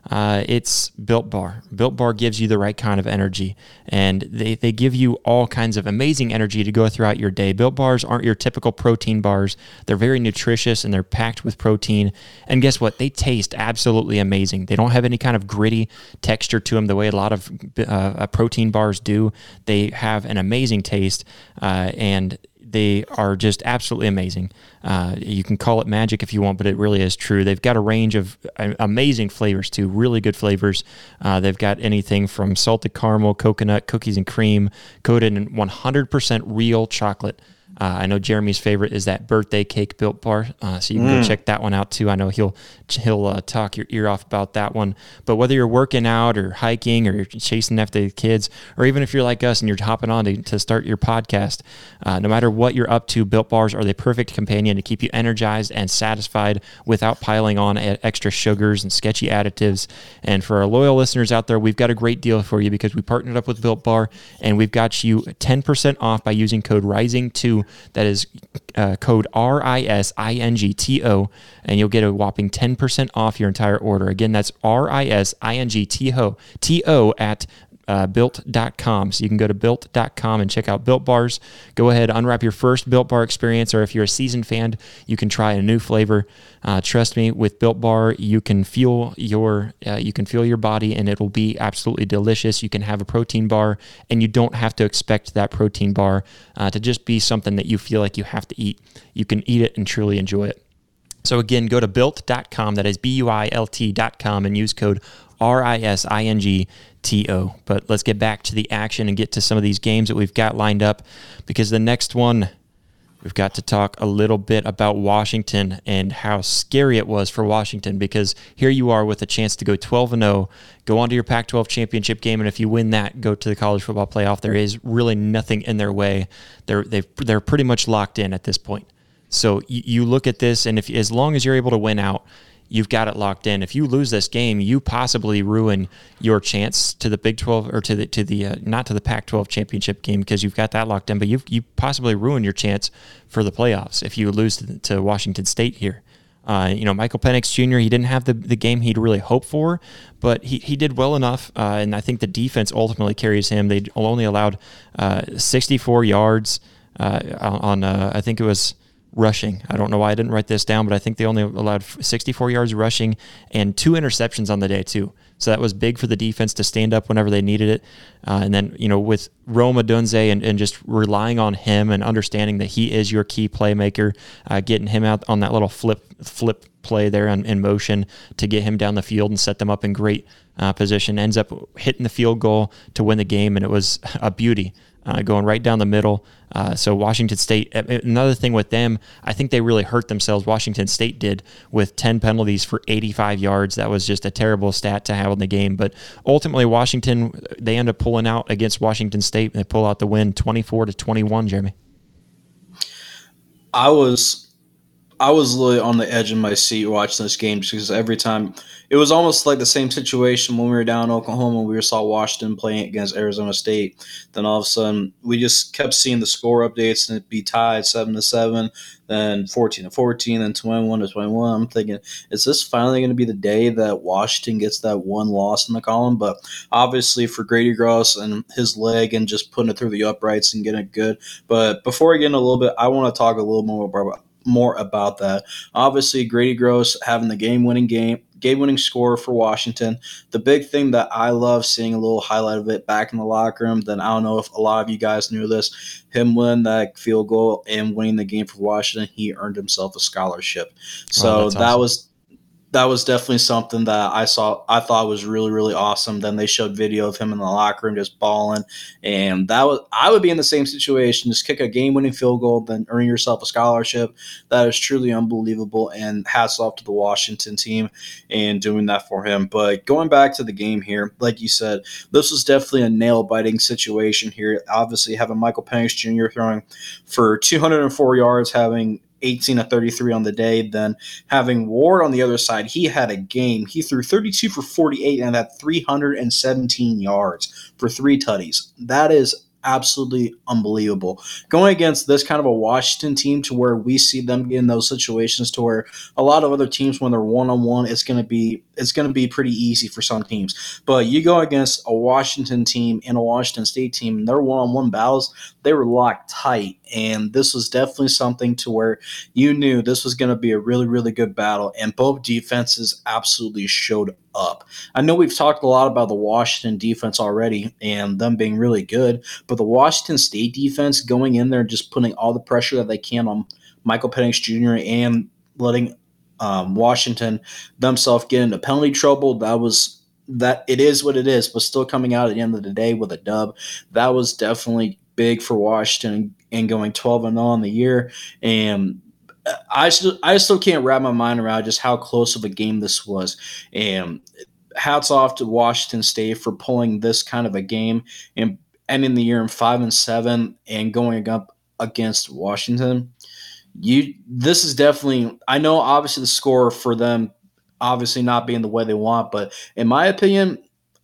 Uh, it's Built Bar. Built Bar gives you the right kind of energy, and they, they give you all kinds of amazing energy to go throughout your day. Built Bars aren't your typical protein bars. They're very nutritious and they're packed with protein. And guess what? They taste absolutely amazing. They don't have any kind of gritty texture to them the way a lot of uh, protein bars do. They have an amazing taste, uh, and they are just absolutely amazing. Uh, you can call it magic if you want, but it really is true. They've got a range of uh, amazing flavors too, really good flavors. Uh, they've got anything from salted caramel, coconut, cookies and cream, coated in 100% real chocolate. Uh, I know Jeremy's favorite is that birthday cake built bar, uh, so you can mm. go check that one out too. I know he'll he'll uh, talk your ear off about that one. But whether you're working out or hiking or you're chasing after the kids, or even if you're like us and you're hopping on to, to start your podcast, uh, no matter what you're up to, built bars are the perfect companion to keep you energized and satisfied without piling on extra sugars and sketchy additives. And for our loyal listeners out there, we've got a great deal for you because we partnered up with Built Bar and we've got you 10% off by using code RISINGTO that is uh, code R I S I N G T O, and you'll get a whopping 10% off your entire order. Again, that's R I S I N G T O at uh, built.com. So you can go to built.com and check out Built Bars. Go ahead, unwrap your first Built Bar experience, or if you're a seasoned fan, you can try a new flavor. Uh, trust me, with Built Bar, you can feel your uh, you can feel your body, and it'll be absolutely delicious. You can have a protein bar, and you don't have to expect that protein bar uh, to just be something that you feel like you have to eat. You can eat it and truly enjoy it. So again, go to built.com, that is B U I L T.com, and use code R I S I N G T O. But let's get back to the action and get to some of these games that we've got lined up because the next one, we've got to talk a little bit about Washington and how scary it was for Washington because here you are with a chance to go 12 and 0, go on to your Pac 12 championship game, and if you win that, go to the college football playoff. There is really nothing in their way. They're, they they're pretty much locked in at this point. So you, you look at this, and if as long as you're able to win out, you've got it locked in. If you lose this game, you possibly ruin your chance to the Big 12 or to the to the uh, not to the Pac-12 championship game because you've got that locked in. But you you possibly ruin your chance for the playoffs if you lose to, to Washington State here. Uh, you know, Michael Penix Jr. He didn't have the, the game he'd really hoped for, but he, he did well enough, uh, and I think the defense ultimately carries him. They only allowed uh, 64 yards uh, on uh, I think it was rushing. I don't know why I didn't write this down, but I think they only allowed 64 yards rushing and two interceptions on the day too. So that was big for the defense to stand up whenever they needed it. Uh, and then, you know, with Rome Odunze and, and just relying on him and understanding that he is your key playmaker, uh, getting him out on that little flip flip play there in, in, motion to get him down the field and set them up in great uh, position, ends up hitting the field goal to win the game. And it was a beauty uh, going right down the middle. Uh, so Washington State, another thing with them, I think they really hurt themselves. Washington State did with 10 penalties for 85 yards. That was just a terrible stat to have in the game. But ultimately, Washington they end up pulling out against Washington State. And they pull out the win, 24 to 21. Jeremy, I was I was literally on the edge of my seat watching this game because every time it was almost like the same situation when we were down in Oklahoma. We saw Washington playing against Arizona State. Then all of a sudden, we just kept seeing the score updates and it be tied seven to seven, then fourteen to fourteen, then twenty one to twenty one. I'm thinking, is this finally going to be the day that Washington gets that one loss in the column? But obviously, for Grady Gross and his leg and just putting it through the uprights and getting it good. But before I get in a little bit, I want to talk a little more about more about that. Obviously, Grady Gross having the game winning game game winning score for Washington. The big thing that I love seeing a little highlight of it back in the locker room, then I don't know if a lot of you guys knew this, him winning that field goal and winning the game for Washington, he earned himself a scholarship. Oh, so oh, that awesome. was that was definitely something that I saw. I thought was really, really awesome. Then they showed video of him in the locker room just balling, and that was. I would be in the same situation. Just kick a game-winning field goal, then earn yourself a scholarship. That is truly unbelievable. And hats off to the Washington team and doing that for him. But going back to the game here, like you said, this was definitely a nail-biting situation here. Obviously, having Michael Penix Jr. throwing for 204 yards, having 18 to 33 on the day. Then having Ward on the other side, he had a game. He threw 32 for 48 and had 317 yards for three tutties. That is absolutely unbelievable. Going against this kind of a Washington team to where we see them in those situations to where a lot of other teams when they're one on one, it's gonna be it's gonna be pretty easy for some teams. But you go against a Washington team and a Washington State team, and their one on one battles, they were locked tight. And this was definitely something to where you knew this was gonna be a really, really good battle. And both defenses absolutely showed up. I know we've talked a lot about the Washington defense already and them being really good, but the Washington State defense going in there and just putting all the pressure that they can on Michael Penix Jr. and letting um, Washington themselves get into penalty trouble. That was that it is what it is, but still coming out at the end of the day with a dub. That was definitely big for Washington and going 12 and 0 on the year. And I still I still can't wrap my mind around just how close of a game this was. And hats off to Washington State for pulling this kind of a game and ending the year in five and seven and going up against Washington. You this is definitely I know obviously the score for them obviously not being the way they want, but in my opinion,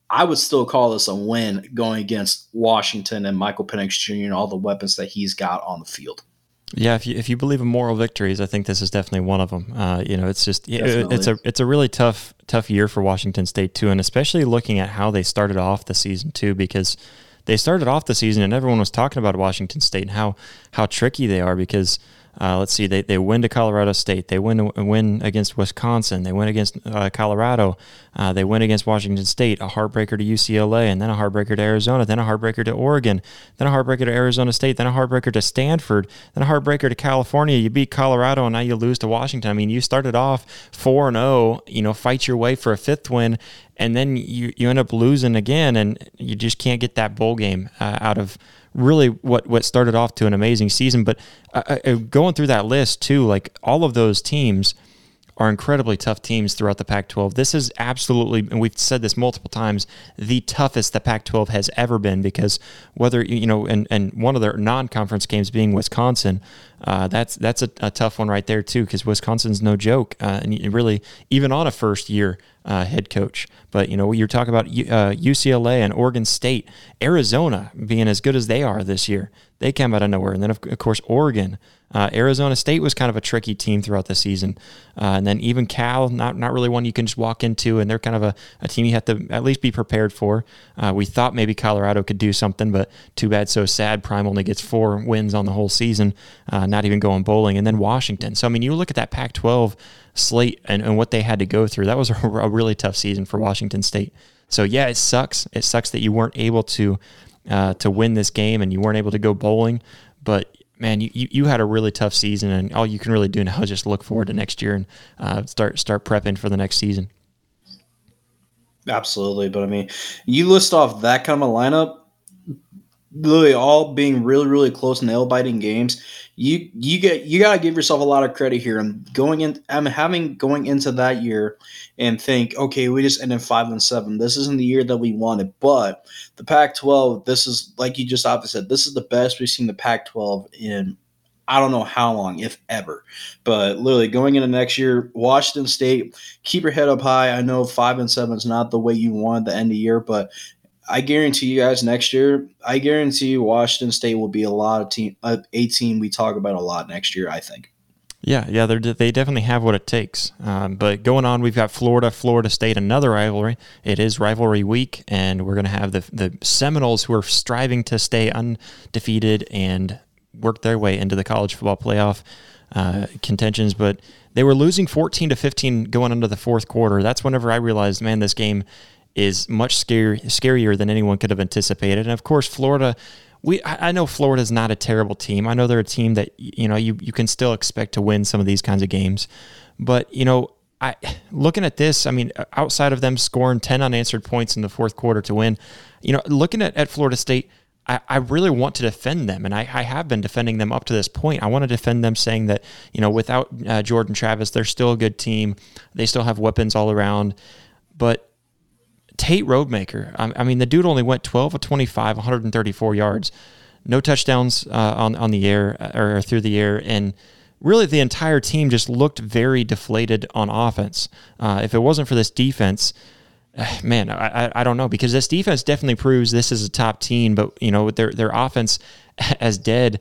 I would still call this a win going against Washington and Michael Penix Jr. and all the weapons that he's got on the field. Yeah, if you if you believe in moral victories, I think this is definitely one of them. Uh, you know, it's just definitely. it's a it's a really tough tough year for Washington State too, and especially looking at how they started off the season too, because they started off the season and everyone was talking about Washington State and how how tricky they are because uh, let's see, they, they win to Colorado State. They win win against Wisconsin. They win against uh, Colorado. Uh, they win against Washington State. A heartbreaker to UCLA, and then a heartbreaker to Arizona. Then a heartbreaker to Oregon. Then a heartbreaker to Arizona State. Then a heartbreaker to Stanford. Then a heartbreaker to California. You beat Colorado, and now you lose to Washington. I mean, you started off four and zero. Oh, you know, fight your way for a fifth win, and then you you end up losing again, and you just can't get that bowl game uh, out of really what what started off to an amazing season. But uh, uh, going through that list too, like all of those teams are incredibly tough teams throughout the Pac 12. This is absolutely, and we've said this multiple times, the toughest the Pac 12 has ever been because whether, you know, and, and one of their non conference games being Wisconsin, uh, that's that's a, a, tough one right there, too, because Wisconsin's no joke. Uh, and really, even on a first year uh, head coach. But, you know, you're talking about UCLA uh, and Oregon State, Arizona being as good as they are this year. They came out of nowhere. And then, of, of course, Oregon. Uh, Arizona State was kind of a tricky team throughout the season, uh, and then even Cal, not not really one you can just walk into, and they're kind of a, a team you have to at least be prepared for. Uh, we thought maybe Colorado could do something, but too bad, so sad. Prime only gets four wins on the whole season, uh, not even going bowling, and then Washington. So I mean, you look at that Pac-12 slate and, and what they had to go through. That was a, a really tough season for Washington State. So yeah, it sucks. It sucks that you weren't able to uh, to win this game and you weren't able to go bowling. But man, you, you had a really tough season, and all you can really do now is just look forward to next year and uh, start start prepping for the next season. Absolutely, but I mean, you list off that kind of a lineup, really all being really really close nail biting games you you get you gotta give yourself a lot of credit here and going in i'm having going into that year and think okay we just ended five and seven this isn't the year that we wanted but the pac 12 this is like you just obviously said this is the best we've seen the pac 12 in I don't know how long, if ever. But literally going into next year, Washington State, keep your head up high. I know five and seven is not the way you want the end of year, but I guarantee you guys next year, I guarantee you Washington State will be a lot of team, uh, a team we talk about a lot next year. I think. Yeah, yeah, they definitely have what it takes. Um, but going on, we've got Florida, Florida State, another rivalry. It is rivalry week, and we're going to have the the Seminoles who are striving to stay undefeated and work their way into the college football playoff uh, contentions. But they were losing 14 to 15 going into the fourth quarter. That's whenever I realized, man, this game is much scary, scarier than anyone could have anticipated. And of course, Florida. We, I know Florida's not a terrible team. I know they're a team that you know you, you can still expect to win some of these kinds of games, but you know I looking at this, I mean, outside of them scoring 10 unanswered points in the fourth quarter to win, you know, looking at, at Florida State, I, I really want to defend them. And I, I have been defending them up to this point. I want to defend them saying that, you know, without uh, Jordan Travis, they're still a good team. They still have weapons all around. But Tate Rodemaker, I, I mean, the dude only went 12 of 25, 134 yards, no touchdowns uh, on on the air uh, or through the air, and really the entire team just looked very deflated on offense. Uh, if it wasn't for this defense, man, I, I don't know because this defense definitely proves this is a top team, but you know their their offense as dead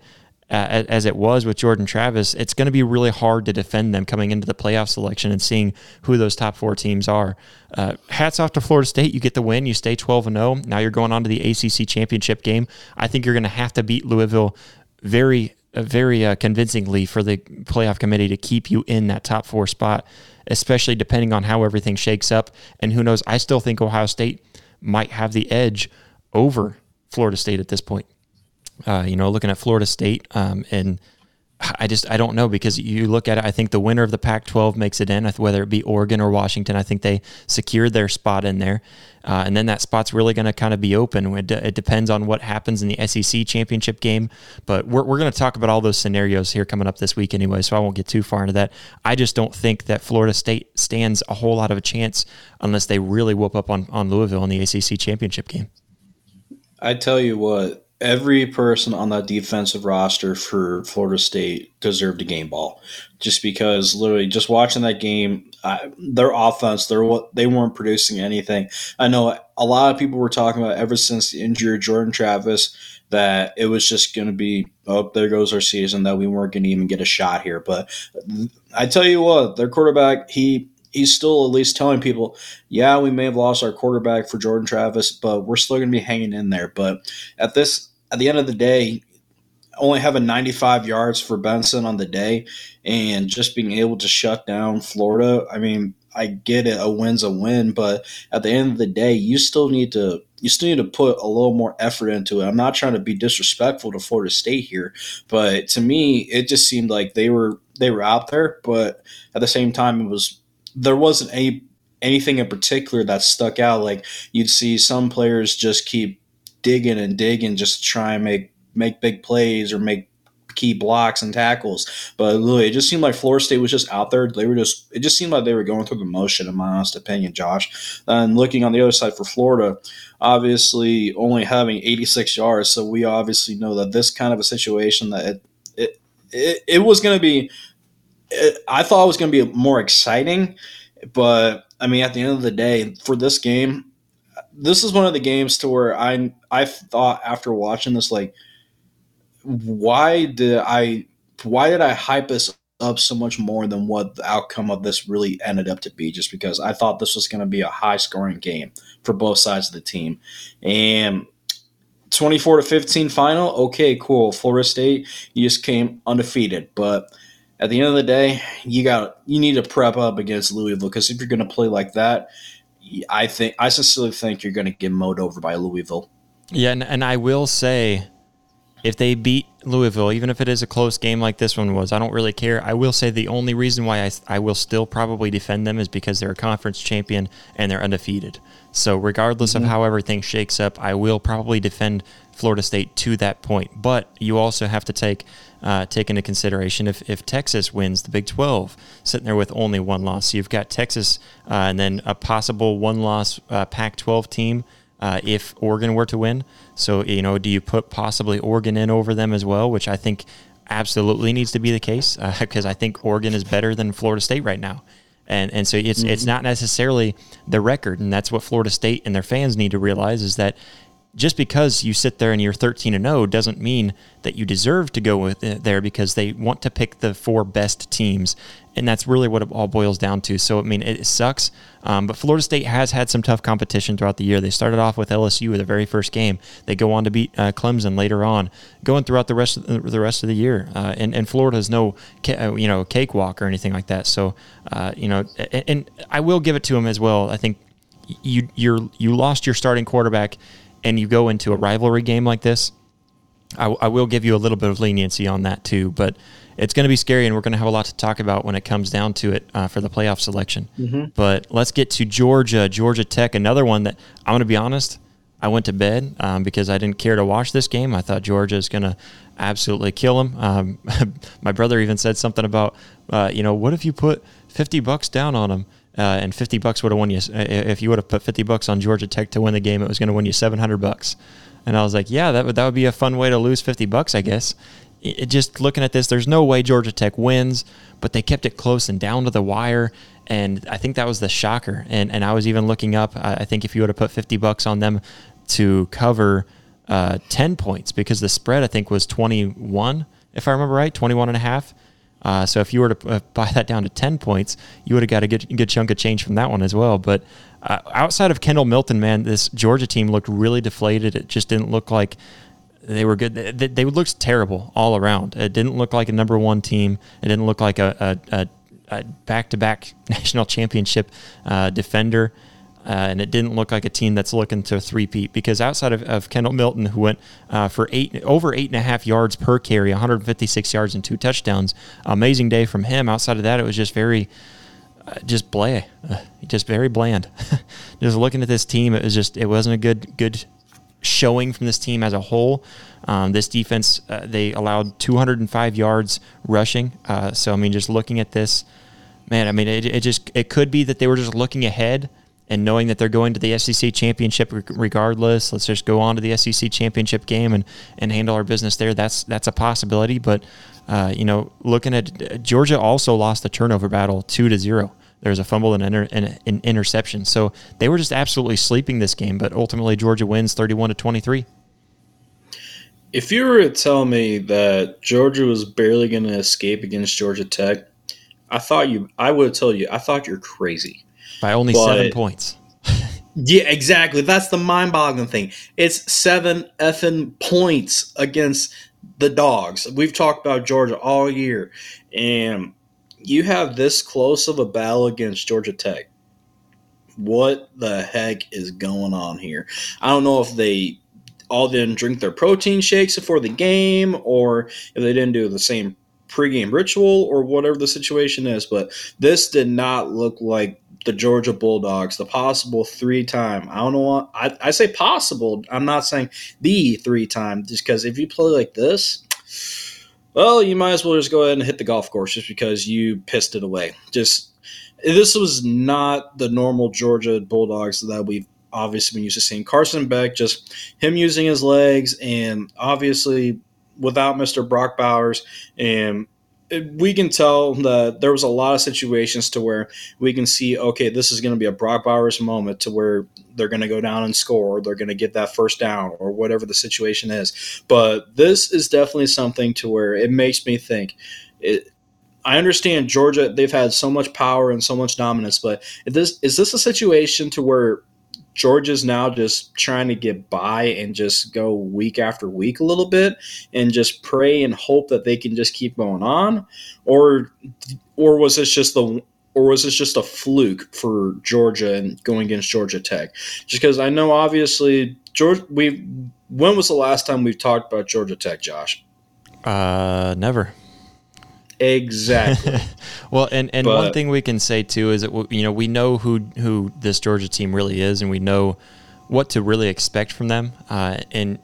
uh, as it was with Jordan Travis, it's going to be really hard to defend them coming into the playoff selection and seeing who those top four teams are. Uh, hats off to Florida State. You get the win. You stay 12 and 0. Now you're going on to the ACC championship game. I think you're going to have to beat Louisville very uh, very uh, convincingly for the playoff committee to keep you in that top four spot, especially depending on how everything shakes up. And who knows? I still think Ohio State might have the edge over Florida State at this point. Uh, you know, looking at Florida State um, and I just I don't know because you look at it. I think the winner of the Pac-12 makes it in, whether it be Oregon or Washington. I think they secured their spot in there, uh, and then that spot's really going to kind of be open. It, it, depends on what happens in the SEC championship game, but we're we're going to talk about all those scenarios here coming up this week anyway. So I won't get too far into that. I just don't think that Florida State stands a whole lot of a chance unless they really whoop up on on Louisville in the ACC championship game. I tell you what, every person on that defensive roster for Florida State deserved a game ball, just because literally just watching that game, I, their offense, what they weren't producing anything. I know a lot of people were talking about ever since the injury of Jordan Travis that it was just going to be oh there goes our season that we weren't going to even get a shot here. But I tell you what, their quarterback he he's still at least telling people, yeah, we may have lost our quarterback for Jordan Travis, but we're still going to be hanging in there. But at this at the end of the day, only having 95 yards for Benson on the day and just being able to shut down Florida, I mean, I get it, a win's a win, but at the end of the day, you still need to you still need to put a little more effort into it. I'm not trying to be disrespectful to Florida State here, but to me, it just seemed like they were they were out there, but at the same time, it was there wasn't any anything in particular that stuck out. Like you'd see some players just keep digging and digging just to try and make make big plays or make key blocks and tackles. But really, it just seemed like Florida State was just out there. They were just it just seemed like they were going through the motion, in my honest opinion, Josh. And looking on the other side for Florida, obviously only having 86 yards, so we obviously know that this kind of a situation that it it it, it was going to be. I thought it was going to be more exciting, but I mean, at the end of the day, for this game, this is one of the games to where I I thought after watching this like why did I why did I hype this up so much more than what the outcome of this really ended up to be? Just because I thought this was going to be a high scoring game for both sides of the team. And 24 to 15 final okay cool. Florida State you just came undefeated. But at the end of the day you got you need to prep up against Louisville because if you're going to play like that I think I sincerely think you're going to get mowed over by Louisville. Yeah, and, and I will say, if they beat Louisville, even if it is a close game like this one was, I don't really care. I will say the only reason why I, I will still probably defend them is because they're a conference champion and they're undefeated. So regardless mm-hmm. of how everything shakes up, I will probably defend Florida State to that point. But you also have to take uh, take into consideration if, if Texas wins the Big 12, sitting there with only one loss. So you've got Texas uh, and then a possible one loss uh, Pac 12 team uh, if Oregon were to win. So, you know, do you put possibly Oregon in over them as well, which I think absolutely needs to be the case because uh, I think Oregon is better than Florida State right now. And, and so it's mm-hmm. it's not necessarily the record, and that's what Florida State and their fans need to realize is that just because you sit there and you're 13 and 0 doesn't mean that you deserve to go with it there because they want to pick the four best teams. And that's really what it all boils down to. So i mean it sucks. Um, but florida state has had some tough competition throughout the year. They started off with lsu with the very first game. They go on to beat uh, clemson later on going throughout the rest of the, the rest of the year. Uh, and, and florida has no uh, you know cakewalk or anything like that. So uh, you know and, and i will give it to them as well. I think you you're you lost your starting quarterback and you go into a rivalry game like this, I, I will give you a little bit of leniency on that too. But it's going to be scary, and we're going to have a lot to talk about when it comes down to it uh, for the playoff selection. Mm-hmm. But let's get to Georgia, Georgia Tech, another one that I'm going to be honest. I went to bed um, because I didn't care to watch this game. I thought Georgia is going to absolutely kill them. Um, my brother even said something about, uh, you know, what if you put 50 bucks down on them? Uh, and 50 bucks would have won you. If you would have put 50 bucks on Georgia Tech to win the game, it was going to win you 700 bucks. And I was like, yeah, that would, that would be a fun way to lose 50 bucks, I guess. It, just looking at this, there's no way Georgia Tech wins, but they kept it close and down to the wire. And I think that was the shocker. And, and I was even looking up, I think if you would have put 50 bucks on them to cover uh, 10 points, because the spread, I think, was 21, if I remember right, 21 and a half. Uh, so if you were to uh, buy that down to 10 points, you would have got a good, good chunk of change from that one as well. But uh, outside of Kendall Milton, man, this Georgia team looked really deflated. It just didn't look like they were good. They, they looked terrible all around. It didn't look like a number one team. It didn't look like a, a, a back-to-back national championship uh, defender. Uh, and it didn't look like a team that's looking to three-peat because outside of, of Kendall Milton, who went uh, for eight over eight and a half yards per carry, 156 yards and two touchdowns, amazing day from him. Outside of that, it was just very, uh, just bland, uh, just very bland. just looking at this team, it was just it wasn't a good good showing from this team as a whole. Um, this defense, uh, they allowed 205 yards rushing. So I mean, just looking at this, man, I mean, it, it just it could be that they were just looking ahead and knowing that they're going to the SEC championship regardless. Let's just go on to the SEC championship game and, and handle our business there. That's that's a possibility. But uh, you know, looking at Georgia also lost the turnover battle two to zero. There was a fumble and an, inter, an interception. So they were just absolutely sleeping this game. But ultimately, Georgia wins thirty-one to twenty-three. If you were to tell me that Georgia was barely going to escape against Georgia Tech, I thought you. I would have told you. I thought you're crazy by only but, seven points. yeah, exactly. That's the mind-boggling thing. It's seven effing points against the dogs. We've talked about Georgia all year, and you have this close of a battle against Georgia Tech. What the heck is going on here? I don't know if they all didn't drink their protein shakes before the game or if they didn't do the same pregame ritual or whatever the situation is, but this did not look like the Georgia Bulldogs, the possible three time. I don't know what I, I say possible. I'm not saying the three time, just because if you play like this, well, you might as well just go ahead and hit the golf course just because you pissed it away. Just this was not the normal Georgia Bulldogs that we've obviously been used to seeing. Carson Beck, just him using his legs, and obviously without Mr. Brock Bowers and we can tell that there was a lot of situations to where we can see, okay, this is going to be a Brock Bowers moment to where they're going to go down and score, they're going to get that first down, or whatever the situation is. But this is definitely something to where it makes me think. It, I understand Georgia; they've had so much power and so much dominance, but is this is this a situation to where Georgia's now just trying to get by and just go week after week a little bit and just pray and hope that they can just keep going on or or was this just the or was this just a fluke for Georgia and going against Georgia Tech? Just because I know obviously Georgia we when was the last time we've talked about Georgia Tech, Josh? Uh never. Exactly. well, and, and but, one thing we can say too is that you know we know who who this Georgia team really is, and we know what to really expect from them. Uh, and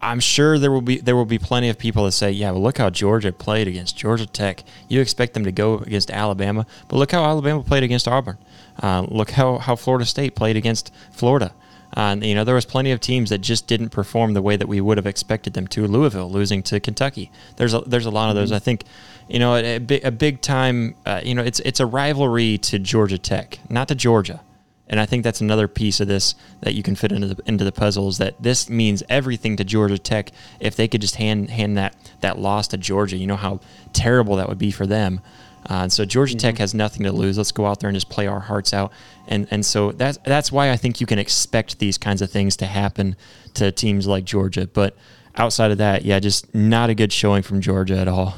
I'm sure there will be there will be plenty of people that say, "Yeah, well, look how Georgia played against Georgia Tech. You expect them to go against Alabama, but look how Alabama played against Auburn. Uh, look how how Florida State played against Florida." And, you know, there was plenty of teams that just didn't perform the way that we would have expected them to. Louisville losing to Kentucky. There's a, there's a lot of those. Mm-hmm. I think you know, a, a big time, uh, you know, it's it's a rivalry to Georgia Tech, not to Georgia. And I think that's another piece of this that you can fit into the into the puzzle is that this means everything to Georgia Tech if they could just hand hand that that loss to Georgia. You know how terrible that would be for them. Uh, and so Georgia mm-hmm. Tech has nothing to lose. Let's go out there and just play our hearts out. And and so that's that's why I think you can expect these kinds of things to happen to teams like Georgia. But outside of that, yeah, just not a good showing from Georgia at all.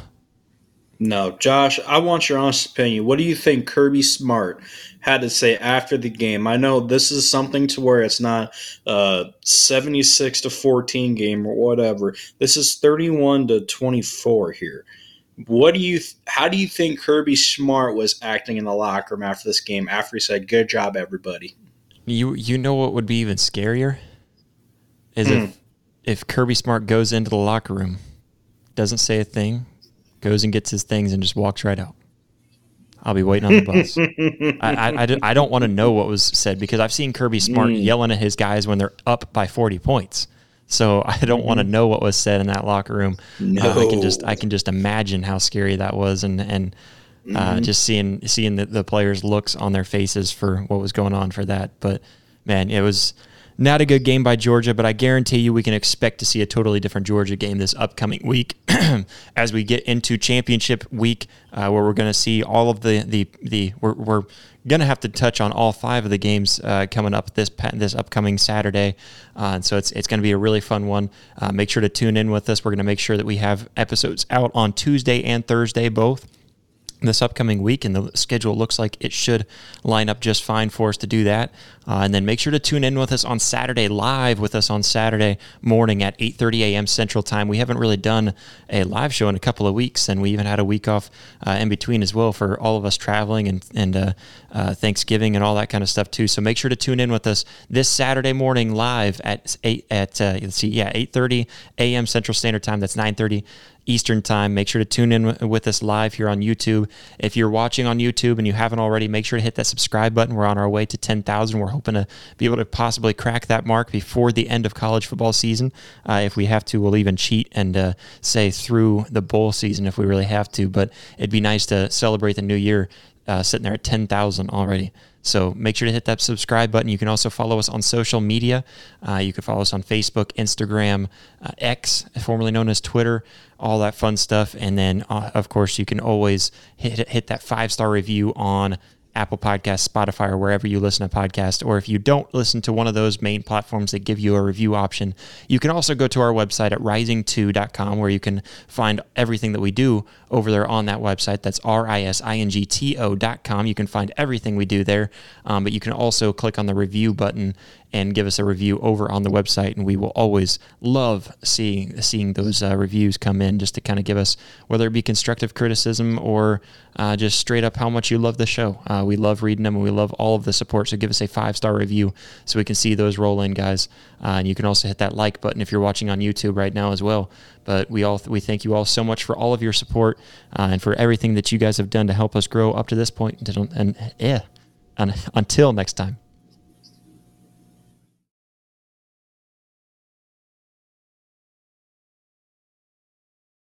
No, Josh, I want your honest opinion. What do you think Kirby Smart had to say after the game? I know this is something to where it's not a 76 to 14 game or whatever. This is 31 to 24 here. What do you how do you think Kirby Smart was acting in the locker room after this game after he said good job everybody? You you know what would be even scarier is if hmm. if Kirby Smart goes into the locker room, doesn't say a thing, goes and gets his things and just walks right out. I'll be waiting on the bus. I, I, I, I, don't want to know what was said because I've seen Kirby Smart mm. yelling at his guys when they're up by 40 points. So I don't mm-hmm. want to know what was said in that locker room. No. Uh, I can just I can just imagine how scary that was and and uh, mm-hmm. just seeing seeing the, the players' looks on their faces for what was going on for that. But man, it was not a good game by Georgia, but I guarantee you we can expect to see a totally different Georgia game this upcoming week as we get into championship week, uh, where we're going to see all of the the the we're, we're going to have to touch on all five of the games uh, coming up this this upcoming Saturday, uh, and so it's it's going to be a really fun one. Uh, make sure to tune in with us. We're going to make sure that we have episodes out on Tuesday and Thursday both this upcoming week, and the schedule looks like it should line up just fine for us to do that. Uh, and then make sure to tune in with us on Saturday, live with us on Saturday morning at 8:30 a.m. Central Time. We haven't really done a live show in a couple of weeks, and we even had a week off uh, in between as well for all of us traveling and and uh, uh Thanksgiving and all that kind of stuff too. So make sure to tune in with us this Saturday morning live at eight at uh, let's see, yeah, 8:30 a.m. Central Standard Time. That's 9:30 Eastern Time. Make sure to tune in with us live here on YouTube. If you're watching on YouTube and you haven't already, make sure to hit that subscribe button. We're on our way to 10,000. We're hoping to be able to possibly crack that mark before the end of college football season. Uh, if we have to, we'll even cheat and uh, say through the bowl season if we really have to. But it'd be nice to celebrate the new year uh, sitting there at 10,000 already. So make sure to hit that subscribe button. You can also follow us on social media. Uh, you can follow us on Facebook, Instagram, uh, X, formerly known as Twitter, all that fun stuff. And then, uh, of course, you can always hit, hit that five star review on Apple Podcasts, Spotify, or wherever you listen to podcasts. Or if you don't listen to one of those main platforms that give you a review option, you can also go to our website at risingto.com where you can find everything that we do over there on that website. That's R I S I N G T O.com. You can find everything we do there. Um, but you can also click on the review button and give us a review over on the website. And we will always love seeing seeing those uh, reviews come in just to kind of give us whether it be constructive criticism or uh, just straight up how much you love the show. Uh, we love reading them and we love all of the support. So give us a five star review so we can see those roll in, guys. Uh, and you can also hit that like button if you're watching on YouTube right now as well. But we all we thank you all so much for all of your support uh, and for everything that you guys have done to help us grow up to this point. And, and yeah, until next time.